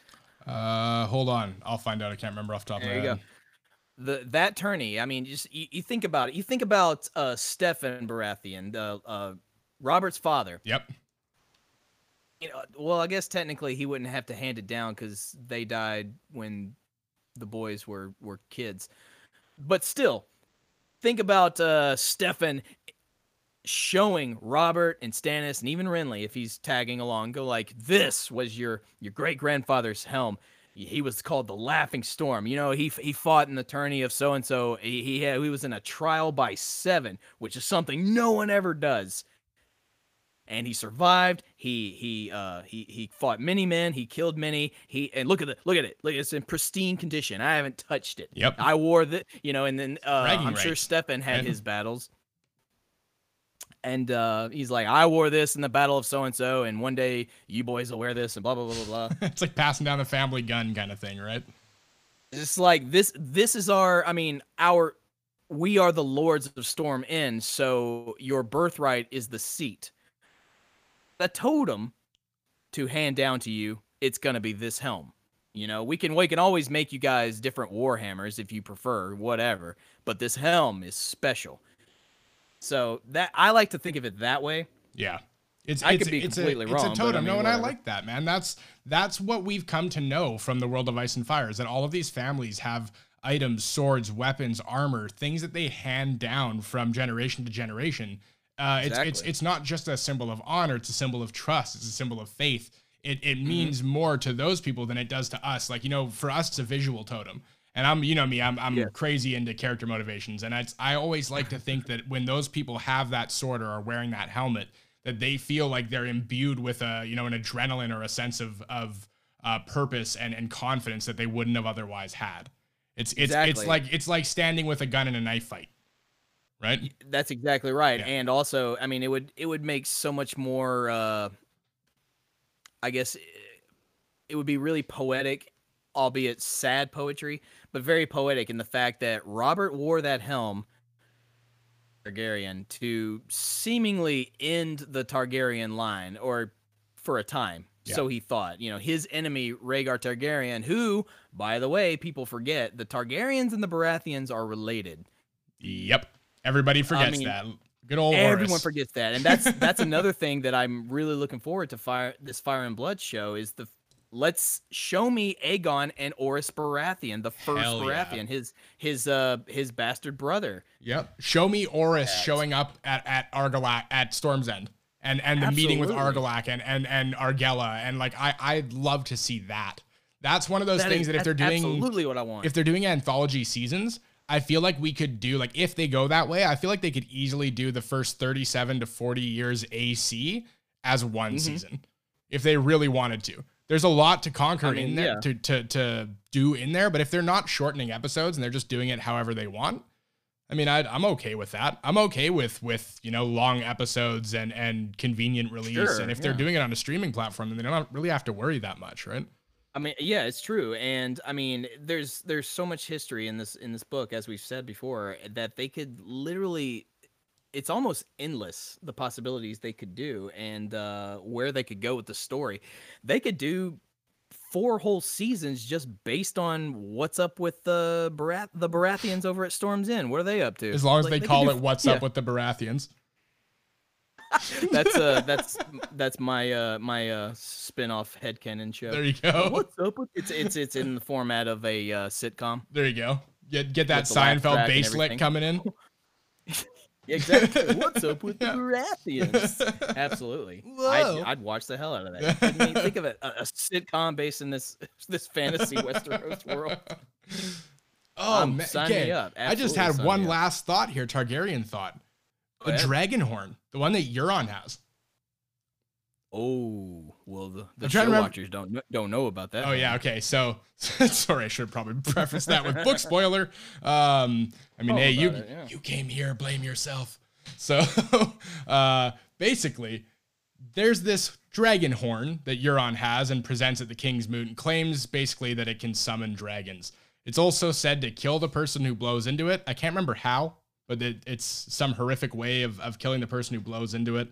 Uh, hold on, I'll find out. I can't remember off the top There of you my go. The that tourney. I mean, just you, you think about it. You think about uh, Steffon Baratheon, uh, uh, Robert's father. Yep. You know, well, I guess technically he wouldn't have to hand it down because they died when the boys were were kids. But still, think about uh, Steffon showing Robert and Stannis and even Renly, if he's tagging along, go like, "This was your your great grandfather's helm." He was called the Laughing Storm. You know, he he fought in the tourney of so and so. He he, had, he was in a trial by seven, which is something no one ever does and he survived. He he uh he he fought many men. He killed many. He and look at it. Look at it. Look, it's in pristine condition. I haven't touched it. Yep. I wore the you know, and then uh, Bragging I'm sure Steffon had his battles. And uh, he's like, I wore this in the battle of so and so, and one day you boys will wear this, and blah blah blah blah blah. (laughs) it's like passing down the family gun kind of thing, right? it's like this. This is our. I mean, our. We are the lords of Storm Inn, so your birthright is the seat. The totem to hand down to you, it's gonna be this helm. You know, we can we can always make you guys different warhammers if you prefer, whatever. But this helm is special. So that I like to think of it that way. Yeah. It's, I it's, could be it's completely a, wrong, It's a a I totem. mean, no, and I like that, man. That's that's what we've come to know from the world of Ice and Fire is that all of these families have items, swords, weapons, armor, things that they hand down from generation to generation. Uh, it's, it's it's not just a symbol of honor; it's a symbol of trust. It's a symbol of faith. It it Mm-hmm. means more to those people than it does to us. Like you know, for us, it's a visual totem. And I'm, you know me, I'm, I'm Yeah. crazy into character motivations, and it's, I always like to think that when those people have that sword or are wearing that helmet, that they feel like they're imbued with a, you know, an adrenaline or a sense of of uh, purpose and and confidence that they wouldn't have otherwise had. It's it's it's like it's like standing with a gun in a knife fight, right? That's exactly right. Yeah. And also, I mean, it would it would make so much more. Uh, I guess it would be really poetic, albeit sad poetry, but very poetic in the fact that Robert wore that helm, Targaryen, to seemingly end the Targaryen line, or for a time. Yeah. So he thought, you know, his enemy Rhaegar Targaryen, who, by the way, people forget, the Targaryens and the Baratheons are related. Yep. Everybody forgets mean, that. Good old Everyone Horus. forgets that, and that's that's another thing that I'm really looking forward to. Fire this Fire and Blood show is the let's show me Aegon and Orys Baratheon, the first Hell yeah. Baratheon, his his uh his bastard brother. Yep. Show me Orys Yes. showing up at at Argilac at Storm's End. And and the meeting with Absolutely. Argilac and and and Argella and like I I'd love to see that. That's one of those That things is- that if they're doing absolutely what I want. if they're doing anthology seasons, I feel like we could do like if they go that way, I feel like they could easily do the first 37 to 40 years AC as one Mhm. season if they really wanted to. There's a lot to conquer I mean, in there yeah. to, to to do in there, but if they're not shortening episodes and they're just doing it however they want, I mean, I'd, I'm okay with that. I'm okay with with you know long episodes and and convenient release. Sure, and if they're doing it on a streaming platform, then they don't really have to worry that much, right? I mean, yeah, it's true, and I mean, there's there's so much history in this in this book, as we've said before, that they could literally, it's almost endless the possibilities they could do and uh, where they could go with the story. They could do four whole seasons just based on what's up with the Barath- the Baratheons over at Storm's End. What are they up to? As long as Like, they could call do it "What's yeah. Up with the Baratheons." (laughs) that's uh that's that's my uh my uh spin-off headcanon show. There you go. What's up with it's it's it's in the format of a uh, sitcom. There you go. Get get that With the laugh Seinfeld bass lick coming in. (laughs) Exactly. (laughs) What's up with the Baratheons? (laughs) Absolutely. I'd, I'd watch the hell out of that. (laughs) I mean, think of it, a, a sitcom based in this this fantasy Westeros world. Oh Um, man, sign me okay. up. I just had one last thought here. Targaryen thought. The dragon horn, the one that Euron has. Oh well, the, the I'm show remember- watchers don't don't know about that. Oh yeah, okay. So (laughs) sorry, I should probably prefaced that with book spoiler. Um, I mean, Oh, hey, you it, yeah. you came here, blame yourself. So (laughs) uh, basically, there's this dragon horn that Euron has and presents at the King's Moot and claims basically that it can summon dragons. It's also said to kill the person who blows into it. I can't remember how, but it, it's some horrific way of, of killing the person who blows into it.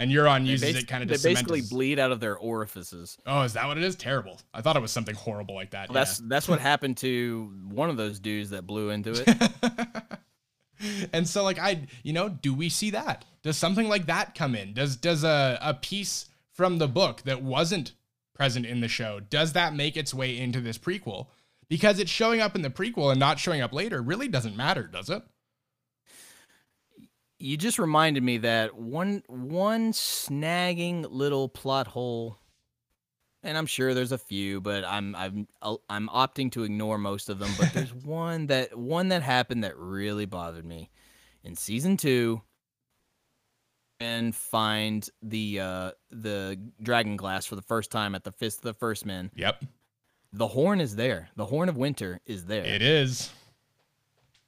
And Euron uses it kind of They to cement basically his- bleed out of their orifices. Oh, is that what it is? Terrible. I thought it was something horrible like that. Well, that's that's what (laughs) happened to one of those dudes that blew into it. (laughs) and so like I you know, do we see that? Does something like that come in? Does does a, a piece from the book that wasn't present in the show, does that make its way into this prequel? Because it's showing up in the prequel and not showing up later really doesn't matter, does it? You just reminded me that one one snagging little plot hole and I'm sure there's a few but I'm I'm I'll- I'm opting to ignore most of them but (laughs) there's one that one that happened that really bothered me in season 2 and find the uh the dragon glass for the first time at the fist of the first men. Yep. the horn is there. The horn of winter is there. It is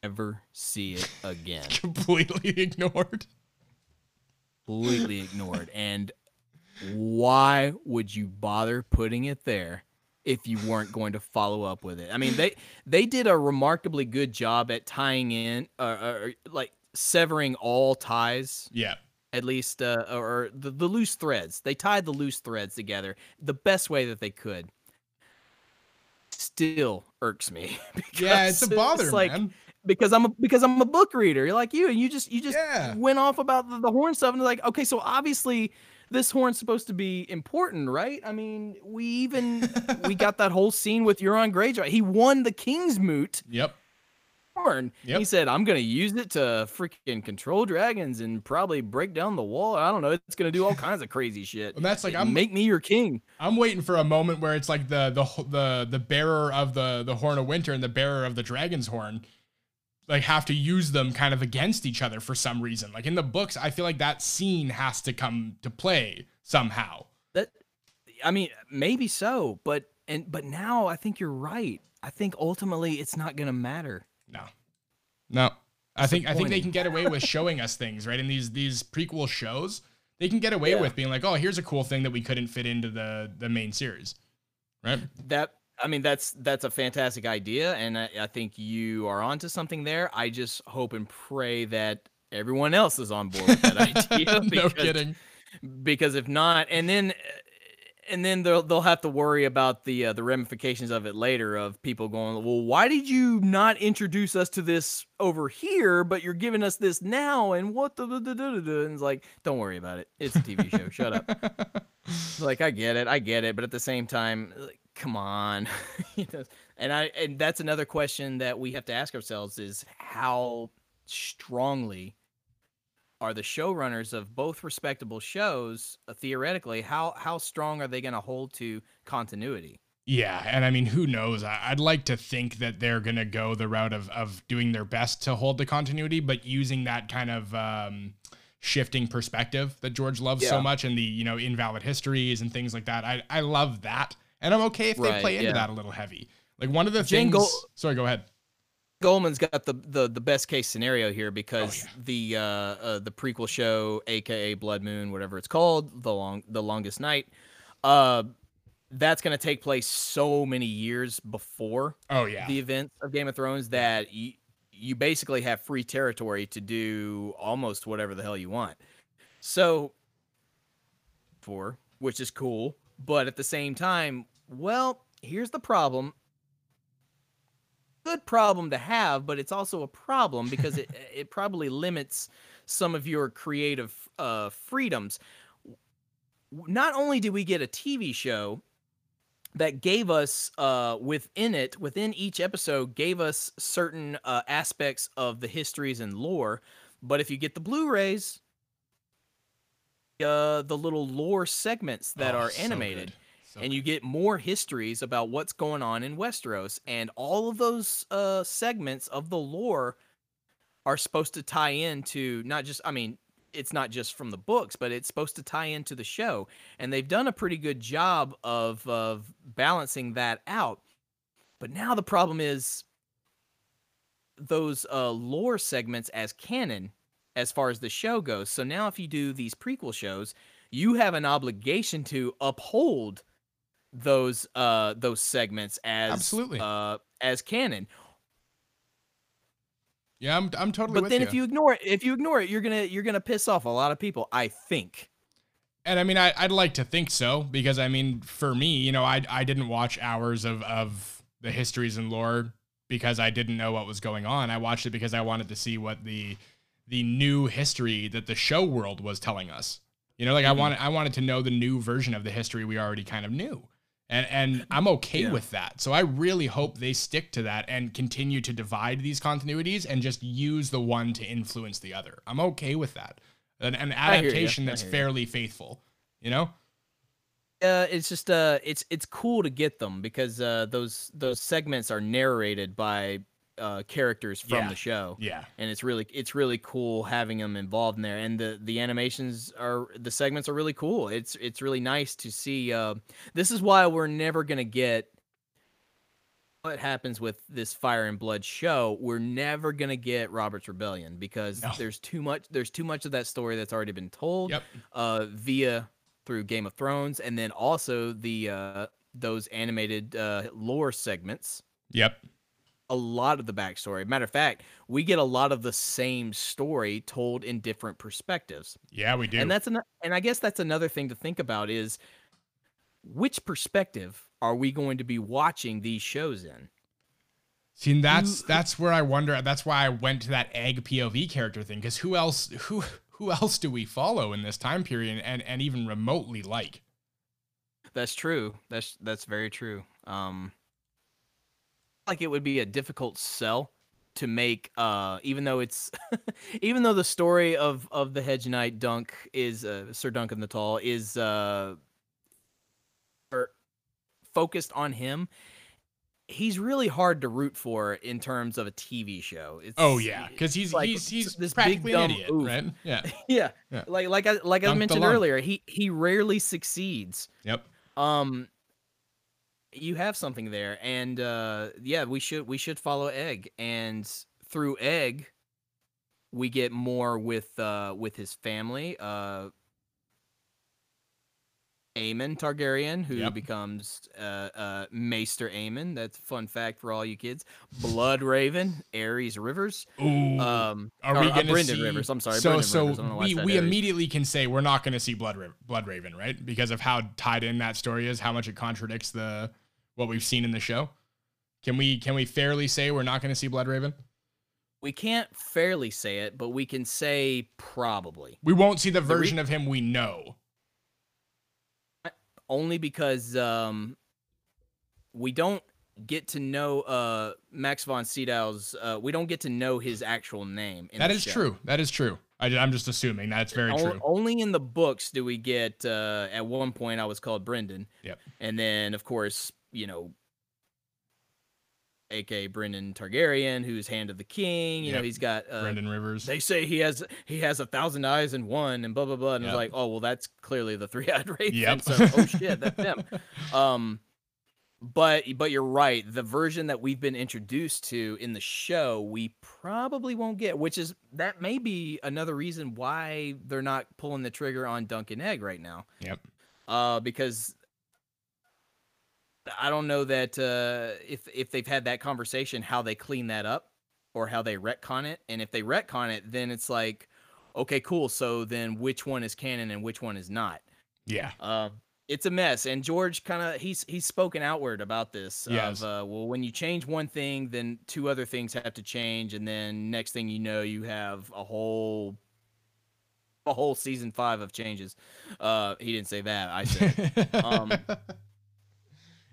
never see it again (laughs) completely ignored. completely ignored. And why would you bother putting it there if you weren't going to follow up with it? I mean, they they did a remarkably good job at tying in, uh, uh, like severing all ties, Yeah. at least, uh, or the, the loose threads. They tied the loose threads together the best way that they could. Still irks me. (laughs) Yeah, it's a bother, like, man. Because I'm a because I'm a book reader You're like you, and you just you just Yeah. went off about the, the horn stuff, and like, okay, so obviously this horn's supposed to be important, right? I mean, we even (laughs) we got that whole scene with Euron Greyjoy. He won the King's Moot Yep. horn. Yep. He said, "I'm gonna use it to freaking control dragons and probably break down the wall. I don't know. It's gonna do all kinds of crazy shit. And that's like I'm make me your king." I'm waiting for a moment where it's like the the the the bearer of the the horn of winter and the bearer of the dragon's horn like have to use them kind of against each other for some reason. Like in the books, I feel like that scene has to come to play somehow. That, I mean, maybe so, but and but now I think you're right. I think ultimately it's not gonna matter. No. No. I think I think they can get away with showing us things, right? In these these prequel shows, they can get away Yeah. with being like, "Oh, here's a cool thing that we couldn't fit into the the main series." Right? That I mean, that's that's a fantastic idea, and I, I think you are onto something there. I just hope and pray that everyone else is on board with that idea. (laughs) no because, kidding. Because if not, and then and then they'll they'll have to worry about the uh, the ramifications of it later. Of people going, well, why did you not introduce us to this over here, but you're giving us this now? And what the, the, the, the, the and it's like, don't worry about it. It's a TV show. Shut up. (laughs) like I get it, I get it, but at the same time, like, come on. (laughs) And I and that's another question that we have to ask ourselves is how strongly are the showrunners of both respectable shows uh, theoretically how how strong are they going to hold to continuity? Yeah, and I mean, who knows? I- I'd like to think that they're gonna go the route of of doing their best to hold the continuity, but using that kind of um, shifting perspective that George loves so much, and the you know invalid histories and things like that. I I love that, and I'm okay if they Right, play into yeah. that a little heavy. Like one of the Jane things. Sorry, go ahead. Goldman's got the, the the best case scenario here because yeah. the uh, uh the prequel show, aka Blood Moon, whatever it's called, the long the longest night, uh, that's gonna take place so many years before Oh yeah, the events of Game of Thrones that you you basically have free territory to do almost whatever the hell you want. So, for which is cool, but at the same time, well, here's the problem. Good problem to have, but it's also a problem because it (laughs) it probably limits some of your creative uh, freedoms. Not only do we get a TV show that gave us uh within it within each episode gave us certain uh aspects of the histories and lore but if you get the blu-rays uh the little lore segments that Oh, are animated good. And you get more histories about what's going on in Westeros and all of those uh segments of the lore are supposed to tie into not just I mean it's not just from the books but it's supposed to tie into the show. And they've done a pretty good job of of balancing that out. But now the problem is those uh lore segments as canon as far as the show goes. So now if you do these prequel shows you have an obligation to uphold those uh those segments as Absolutely. uh as canon. Yeah, I'm I'm totally. But then if you ignore it, if you ignore it, you're gonna you're gonna piss off a lot of people. I think. And I mean, I, I'd like to think so because I mean, for me, you know, I I didn't watch hours of of the histories and lore because I didn't know what was going on. I watched it because I wanted to see what the the new history that the show world was telling us. You know, like mm-hmm. I wanted I wanted to know the new version of the history we already kind of knew. And and I'm okay yeah. with that. So I really hope they stick to that and continue to divide these continuities and just use the one to influence the other. I'm okay with that. An, an adaptation that's fairly faithful, you know? Uh, it's just uh, it's it's cool to get them because uh, those those segments are narrated by uh, characters from yeah. the show. Yeah, and it's really it's really cool having them involved in there, and the the animations are the segments are really cool. It's it's really nice to see. Uh, this is why we're never gonna get what happens with this Fire and Blood show. We're never gonna get Robert's Rebellion because no. there's too much. There's too much of that story that's already been told. Yep. Uh, via through Game of Thrones, and then also the uh those animated uh lore segments. Yep a lot of the backstory. Matter of fact, we get a lot of the same story told in different perspectives. Yeah, we do. And that's an, and I guess that's another thing to think about is which perspective are we going to be watching these shows in? See, that's that's where I wonder. That's why I went to that egg POV character thing because who else who who else do we follow in this time period and and even remotely like? That's true. That's that's very true. Um, like it would be a difficult sell to make uh even though it's (laughs) even though the story of of the hedge knight dunk is uh, sir duncan the tall is uh er, focused on him he's really hard to root for in terms of a tv show. It's, oh yeah because he's like, he's he's this big dumb idiot oof. right? Yeah. (laughs) yeah. Yeah. Like like i like i mentioned earlier he he rarely succeeds. Yep. Um you have something there and uh yeah we should we should follow egg and through egg we get more with uh with his family uh Aemon Targaryen, who yep. becomes uh, uh, Maester Aemon. That's a fun fact for all you kids. Blood Raven, Aerys Rivers. Ooh, um, are we going to uh, see Rivers? I'm sorry. So, Brynden so we, we immediately can say we're not going to see Blood Blood Raven, right? Because of how tied in that story is, how much it contradicts the what we've seen in the show? Can we can we fairly say we're not going to see Blood Raven? We can't fairly say it, but we can say probably. We won't see the version the re- of him we know. Only because um, we don't get to know uh, Max von Sydow's. Uh, we don't get to know his actual name. That is show. true. That is true. I, am just assuming that's very true. Only in the books do we get. Uh, at one point, I was called Brynden. Yep. And then, of course, you know, aka Brynden Targaryen, who's Hand of the King. You yep. know, he's got uh, Brynden Rivers. They say he has he has a thousand eyes and one, and blah blah blah. And yep. it's like, oh well, that's clearly the three (laughs) eyed raven. Yep. So, oh shit, that's them. (laughs) Um, but but you're right. The version that we've been introduced to in the show, we probably won't get. Which is that may be another reason why they're not pulling the trigger on Dunk and Egg right now. Yep. Uh, because I don't know that uh, if if they've had that conversation, how they clean that up or how they retcon it. And if they retcon it, then it's like, okay, cool. So then which one is canon and which one is not? Yeah. Uh, it's a mess. And George kind of he's he's spoken outward about this. Yes. Of, uh, well, when you change one thing, then two other things have to change, and then next thing you know, you have a whole a whole season five of changes. Uh, he didn't say that. I said. um, (laughs)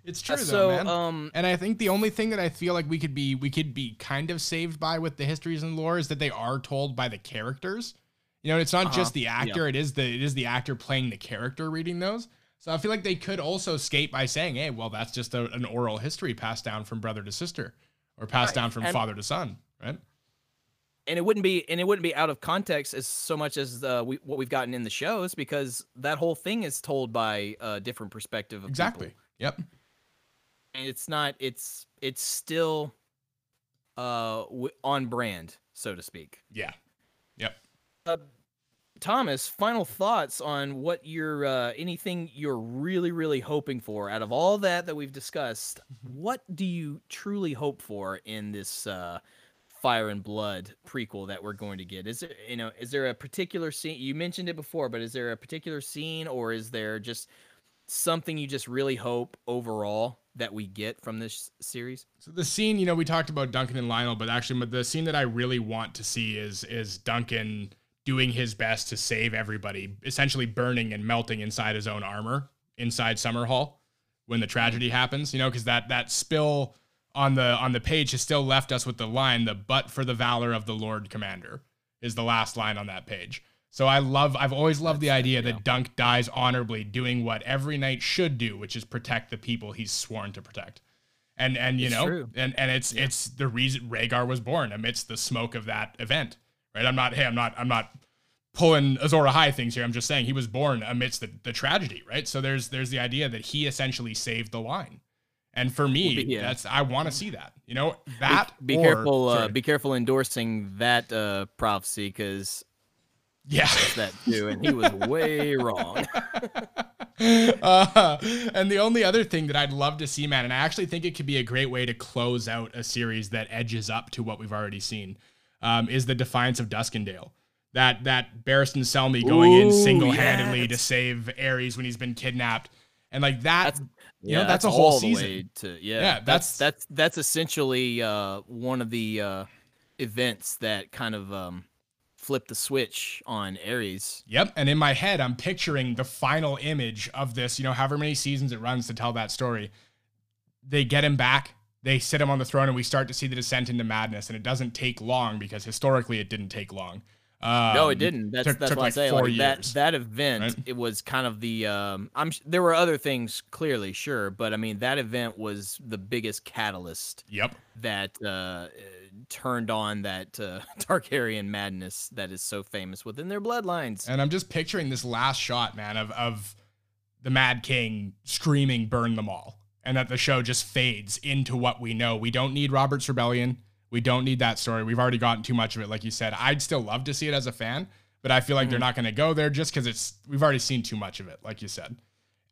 it's true uh, though, man. Um, and I think the only thing that I feel like we could be we could be kind of saved by with the histories and lore is that they are told by the characters. You know, it's not uh-huh. just the actor; yeah. it is the it is the actor playing the character reading those. So I feel like they could also skate by saying, "Hey, well, that's just a, an oral history passed down from brother to sister, or passed right. down from and, father to son, right?" And it wouldn't be and it wouldn't be out of context as so much as uh, we, what we've gotten in the shows because that whole thing is told by a different perspective. exactly. People. Yep it's not it's it's still uh w- on brand so to speak yeah yep uh, Thomas, final thoughts on what you're uh, anything you're really, really hoping for out of all that that we've discussed. (laughs) What do you truly hope for in this uh, Fire and Blood prequel that we're going to get? Is it you know, is there a particular scene? You mentioned it before, but is there a particular scene, or is there just something you just really hope overall that we get from this series? So the scene, you know, we talked about Duncan and Lyonel, but actually, the scene that I really want to see is is Duncan doing his best to save everybody, essentially burning and melting inside his own armor inside Summerhall when the tragedy happens. You know, because that that spill on the on the page has still left us with the line the but for the valor of the lord commander is the last line on that page so i love i've always loved the idea that dunk dies honorably doing what every knight should do which is protect the people he's sworn to protect and and you It's know true. and and it's it's the reason Rhaegar was born amidst the smoke of that event right i'm not hey i'm not i'm not pulling Azor Ahai things here. I'm just saying he was born amidst the, the tragedy, right? So there's there's the idea that he essentially saved the line. And for me, yeah. that's I want to see that. You know, that Be or- careful. Uh, be careful endorsing that uh, prophecy because yeah. that too, and he was way wrong. (laughs) uh, and the only other thing that I'd love to see, man, and I actually think it could be a great way to close out a series that edges up to what we've already seen, um, is the Defiance of Duskendale. That that Barristan Selmy going in single handedly to save Aerys when he's been kidnapped, and like that, That's you know, that's, a whole season. to yeah. Yeah, that's that's- that's that's essentially uh, one of the uh, events that kind of um, flipped the switch on Aerys. Yep. And in my head, I'm picturing the final image of this, you know, however many seasons it runs to tell that story. They get him back, they sit him on the throne, and we start to see the descent into madness. And it doesn't take long because historically it didn't take long. Um, no, it didn't. That's took- that's took what like I'm saying. four Like that years, that event, right? it was kind of the. Um, I'm. There were other things clearly, sure, but I mean that event was the biggest catalyst Yep. that uh, uh, turned on that uh, (laughs) Targaryen madness that is so famous within their bloodlines. And I'm just picturing this last shot, man, of of the Mad King screaming, "Burn them all," and that the show just fades into what we know. We don't need Robert's Rebellion. We don't need that story. We've already gotten too much of it, like you said. I'd still love to see it as a fan, but I feel like they're Mhm. not going to go there just because it's we've already seen too much of it, like you said.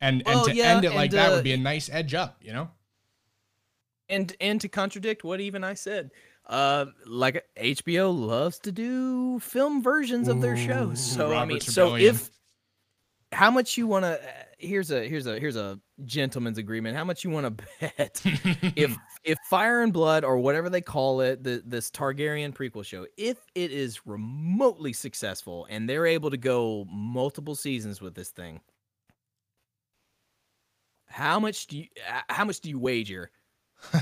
And Well, and to yeah, end it like and, that uh, would be a nice edge up, you know? and and to contradict what even I said, uh, like HBO loves to do film versions of their Ooh, shows. So I mean, so if how much you want to here's a here's a here's a gentleman's agreement. How much you want to (laughs) bet (laughs) if if Fire and Blood or whatever they call it, the this Targaryen prequel show, if it is remotely successful and they're able to go multiple seasons with this thing, how much do you how much do you wager (laughs)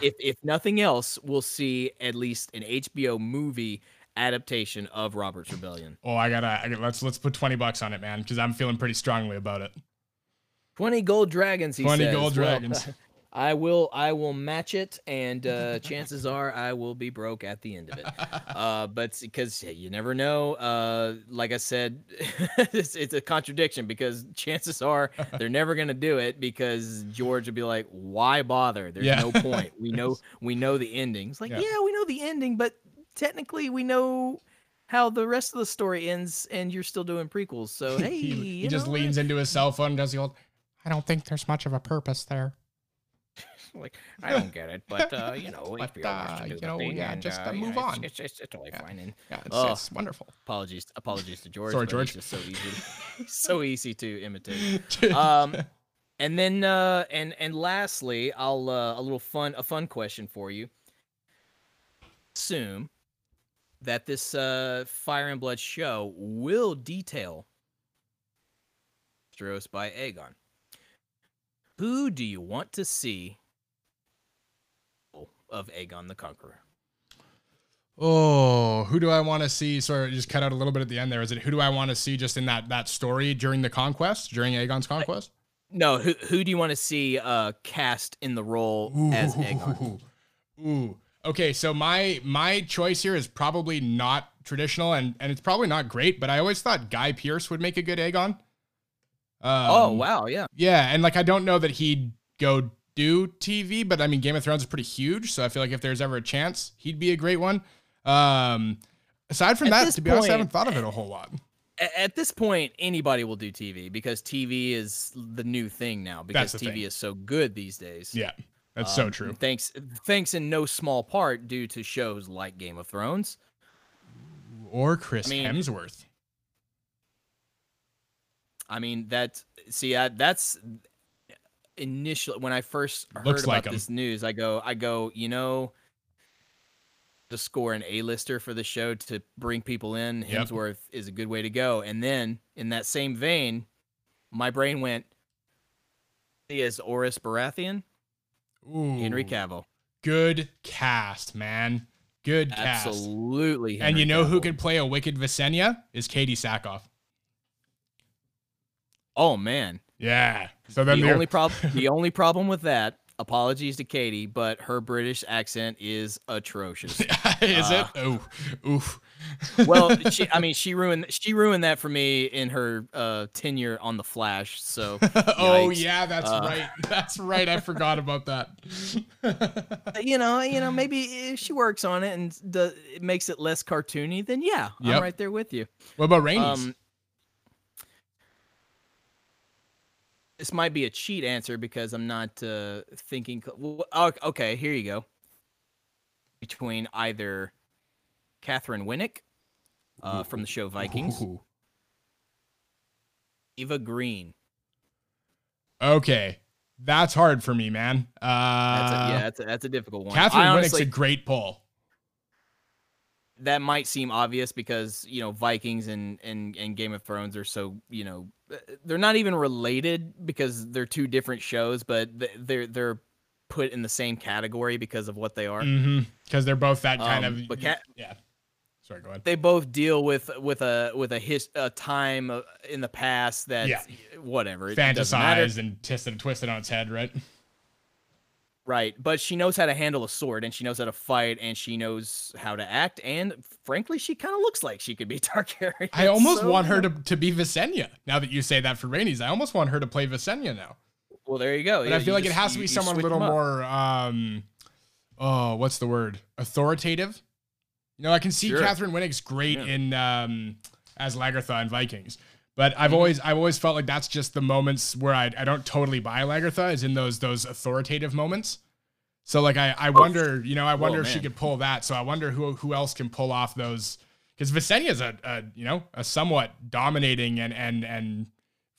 if if nothing else, we'll see at least an HBO movie adaptation of Robert's Rebellion. oh, I gotta, I gotta let's let's put twenty bucks on it, man, because I'm feeling pretty strongly about it. Twenty gold dragons. He 20 says. gold Well, dragons. (laughs) I will. I will match it, and uh, chances are I will be broke at the end of it. (laughs) Uh, but because you never know. Uh, like I said, (laughs) it's, it's a contradiction because chances are they're (laughs) never gonna do it because George would be like, "Why bother? There's Yeah. no point. We know. We know the ending." It's like, Yeah. yeah, we know the ending, but technically we know how the rest of the story ends, and you're still doing prequels. So hey, he, he just leans what? into his cell phone and does the old I don't think there's much of a purpose there. Like I don't get it, but uh, you know, (laughs) But, HBO uh, to do you know, thing, yeah, and, just, uh, uh, move it's- on. It's, it's, it's totally Yeah. fine. And Yeah, it's, Oh. it's wonderful. apologies, apologies to George. Sorry, George. It's just so easy, (laughs) so easy to imitate. (laughs) Um, and then uh, and and lastly, I'll uh, a little fun a fun question for you. Assume that this uh, Fire and Blood show will detail Westeros by Aegon. Who do you want to see of Aegon the Conqueror? Oh, who do I want to see? Sorry, just cut out a little bit at the end there. Is it who do I want to see just in that that story during the conquest, during Aegon's conquest? No, who who do you want to see uh, cast in the role as Aegon? Ooh. Ooh. Okay, so my my choice here is probably not traditional and and it's probably not great, but I always thought Guy Pearce would make a good Aegon. Um, oh wow, yeah. Yeah, and like I don't know that he'd go do TV, but I mean Game of Thrones is pretty huge, so I feel like if there's ever a chance, he'd be a great one. Um Aside from At that, to be honest, I haven't thought of it a whole lot. At this point, anybody will do TV because TV is the new thing now because TV thing. is so good these days. Yeah, that's so Um, true. Thanks, thanks in no small part due to shows like Game of Thrones. Or Chris I mean- Hemsworth. I mean, that see, I, that's initially when I first heard Looks about like this news. I go, I go, you know, to score an A-lister for the show to bring people in, Yep. Hemsworth is a good way to go. And then in that same vein, my brain went, he is Orys Baratheon, Ooh, Henry Cavill, good cast, man. Good cast. absolutely. And you Henry know who could play a wicked Visenya? Is Katee Sackhoff. Oh man, Yeah. So then the only problem, (laughs) the only problem with that. Apologies to Katee, but her British accent is atrocious. (laughs) is Uh, it? Oh, oof. well, she, (laughs) I mean, she ruined she ruined that for me in her uh, tenure on the Flash. So, oh Yikes. yeah, that's Uh, right. That's right. I forgot about that. you know, you know, maybe if she works on it and the, it makes it less cartoony, then yeah, Yep. I'm right there with you. what about Rhaenys? Um, this might be a cheat answer because I'm not uh, thinking. well, Okay, here you go. Between either Katheryn Winnick uh, from the show Vikings, Ooh. Eva Green. Okay, that's hard for me, man. Uh, That's a, yeah, that's a, that's a difficult one. Katheryn I Winnick's a great pull. that might seem obvious because you know Vikings and and and Game of Thrones are so you know they're not even related because they're two different shows, but they're they're put in the same category because of what they are. Mm-hmm. Because they're both that kind Um, of. but Cat- yeah. Sorry, go ahead. They both deal with with a with a his a time uh, in the past that Yeah. whatever it doesn't matter. Fantasized and twisted, twisted on its head, right? Right? But she knows how to handle a sword and she knows how to fight and she knows how to act and frankly, she kind of looks like she could be (laughs) Targaryen. I almost so, want her to, to be Visenya. Now that you say that for Rhaenys, I almost want her to play Visenya now. Well, there you go. But Yeah, I feel you like it just- has to be someone a little more um oh, what's the word? Authoritative. You know, I can see Sure. Katheryn Winnick's great Yeah. in um as Lagertha in Vikings. But I've Mhm. always I've always felt like that's just the moments where I, I don't totally buy Lagertha is in those those authoritative moments. So like I, I wonder, you know, I wonder if she could pull that. So I wonder who who else can pull off those because Visenya's a, a you know a somewhat dominating and and and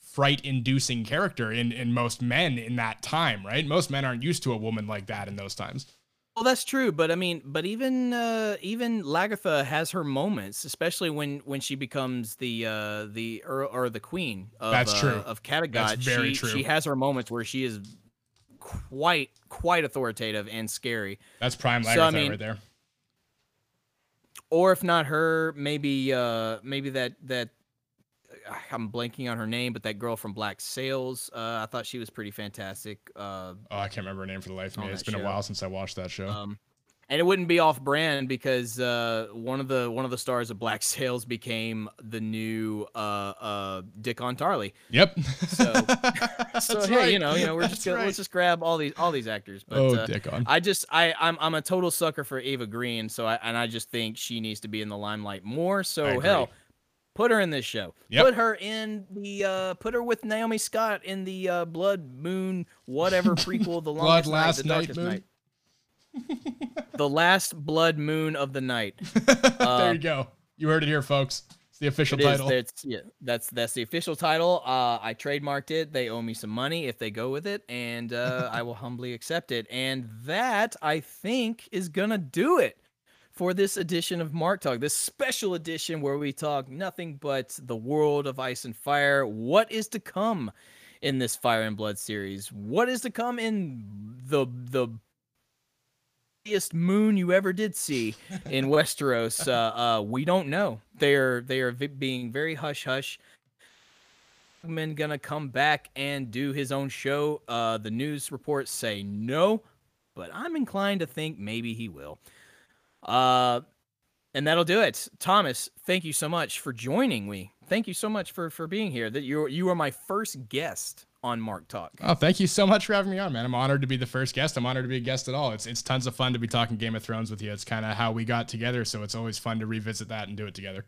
fright inducing character in in most men in that time, right? Most men aren't used to a woman like that in those times. Well, that's true, but I mean, but even uh, even Lagertha has her moments, especially when when she becomes the uh, the Earl or the Queen of That's uh, true. of Kattegat. That's very she, true. She has her moments where she is quite quite authoritative and scary. That's prime Lagertha So, I mean- right there. Or if not her, maybe uh, maybe that that I'm blanking on her name, but that girl from Black Sails. Uh, I thought she was pretty fantastic. Uh, Oh, I can't remember her name for the life of me. It's been a while since I watched that show. Um, and it wouldn't be off brand because uh, one of the one of the stars of Black (laughs) Sails became the new uh, uh, Dickon Tarly. yep. So, (laughs) so hey, right. you know, you know, we're That's just gonna, right. let's just grab all these all these actors. But oh, uh, Dickon. I just I I'm I'm a total sucker for Eva Green. So I and I just think she needs to be in the limelight more. So hell. Put her in this show. Yep. Put her in the uh put her with Naomi Scott in the uh Blood Moon whatever (laughs) prequel the Blood longest Last night, Night the darkest Moon? night. the last blood moon of the night. (laughs) there you go. You heard it here, folks. It's the official uh, It is. title. That's yeah. That's that's the official title. Uh, I trademarked it. They owe me some money if they go with it, and uh, (laughs) I will humbly accept it. And that I think is gonna do it for this edition of Mark Talk, this special edition where we talk nothing but the world of Ice and Fire. What is to come in this Fire and Blood series? What is to come in the the biggest moon you ever did see in (laughs) Westeros. Uh, uh, we don't know. They are they are vi- being very hush hush. Men gonna come back and do his own show. Uh, the news reports say no, but I'm inclined to think maybe he will. Uh, and that'll do it. Thomas, thank you so much for joining me. Thank you so much for for being here. That you you are my first guest on Mark Talk. Oh, thank you so much for having me on, man. I'm honored to be the first guest. I'm honored to be a guest at all. It's it's tons of fun to be talking Game of Thrones with you. It's kind of how we got together, so it's always fun to revisit that and do it together.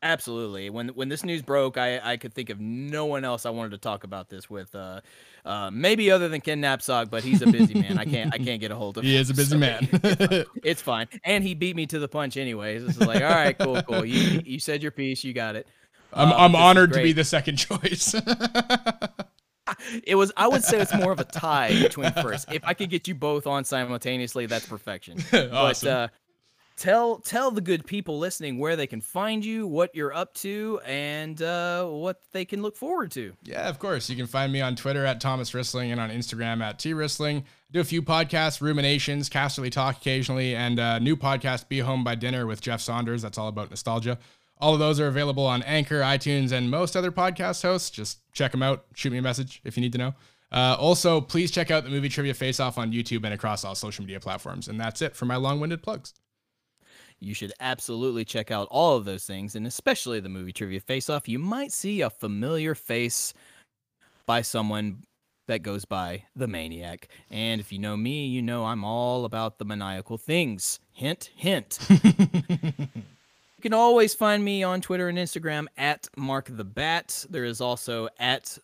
Absolutely. When when this news broke, I I could think of no one else I wanted to talk about this with. Uh, uh, maybe other than Ken Napzok, but he's a busy man. I can't I can't get a hold of. Him. He him, is a busy so man. (laughs) (laughs) it's, fine. and he beat me to the punch anyways. It's like, all right, cool, cool. You you said your piece, you got it. I'm um, I'm honored to be the second choice. (laughs) it was I would say it's more of a tie between first. If I could get you both on simultaneously, that's perfection. awesome. But uh, tell tell the good people listening where they can find you, what you're up to, and uh, what they can look forward to. Yeah, of course. You can find me on Twitter at Thomas Rissling and on Instagram at T Rissling. I do a few podcasts, Ruminations, Casterly Talk occasionally, and a new podcast, Be Home by Dinner with Jeff Saunders. That's all about nostalgia. All of those are available on Anchor, iTunes, and most other podcast hosts. Just check them out. Shoot me a message if you need to know. Uh, also, please check out the Movie Trivia Face Off on YouTube and across all social media platforms. And that's it for my long winded plugs you should absolutely check out all of those things, and especially the movie trivia face off. You might see a familiar face by someone that goes by the maniac. And if you know me, you know I'm all about the maniacal things. Hint, hint. (laughs) you can always find me on Twitter and Instagram at Mark the Bat. There is also at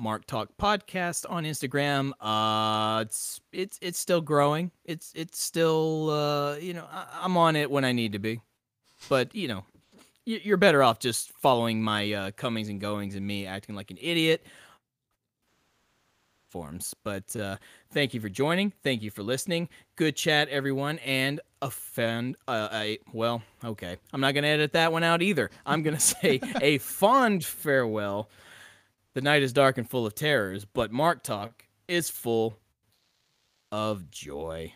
Mark Talk Podcast on Instagram. Uh, it's it's it's still growing. It's it's still uh, you know I, am on it when I need to be, but you know you're better off just following my uh, comings and goings and me acting like an idiot forms. But uh, thank you for joining. Thank you for listening. Good chat, everyone, and fan. Uh, a well, okay. I'm not gonna edit that one out either. I'm gonna (laughs) say a fond farewell the night is dark and full of terrors, but Mark Talk is full of joy.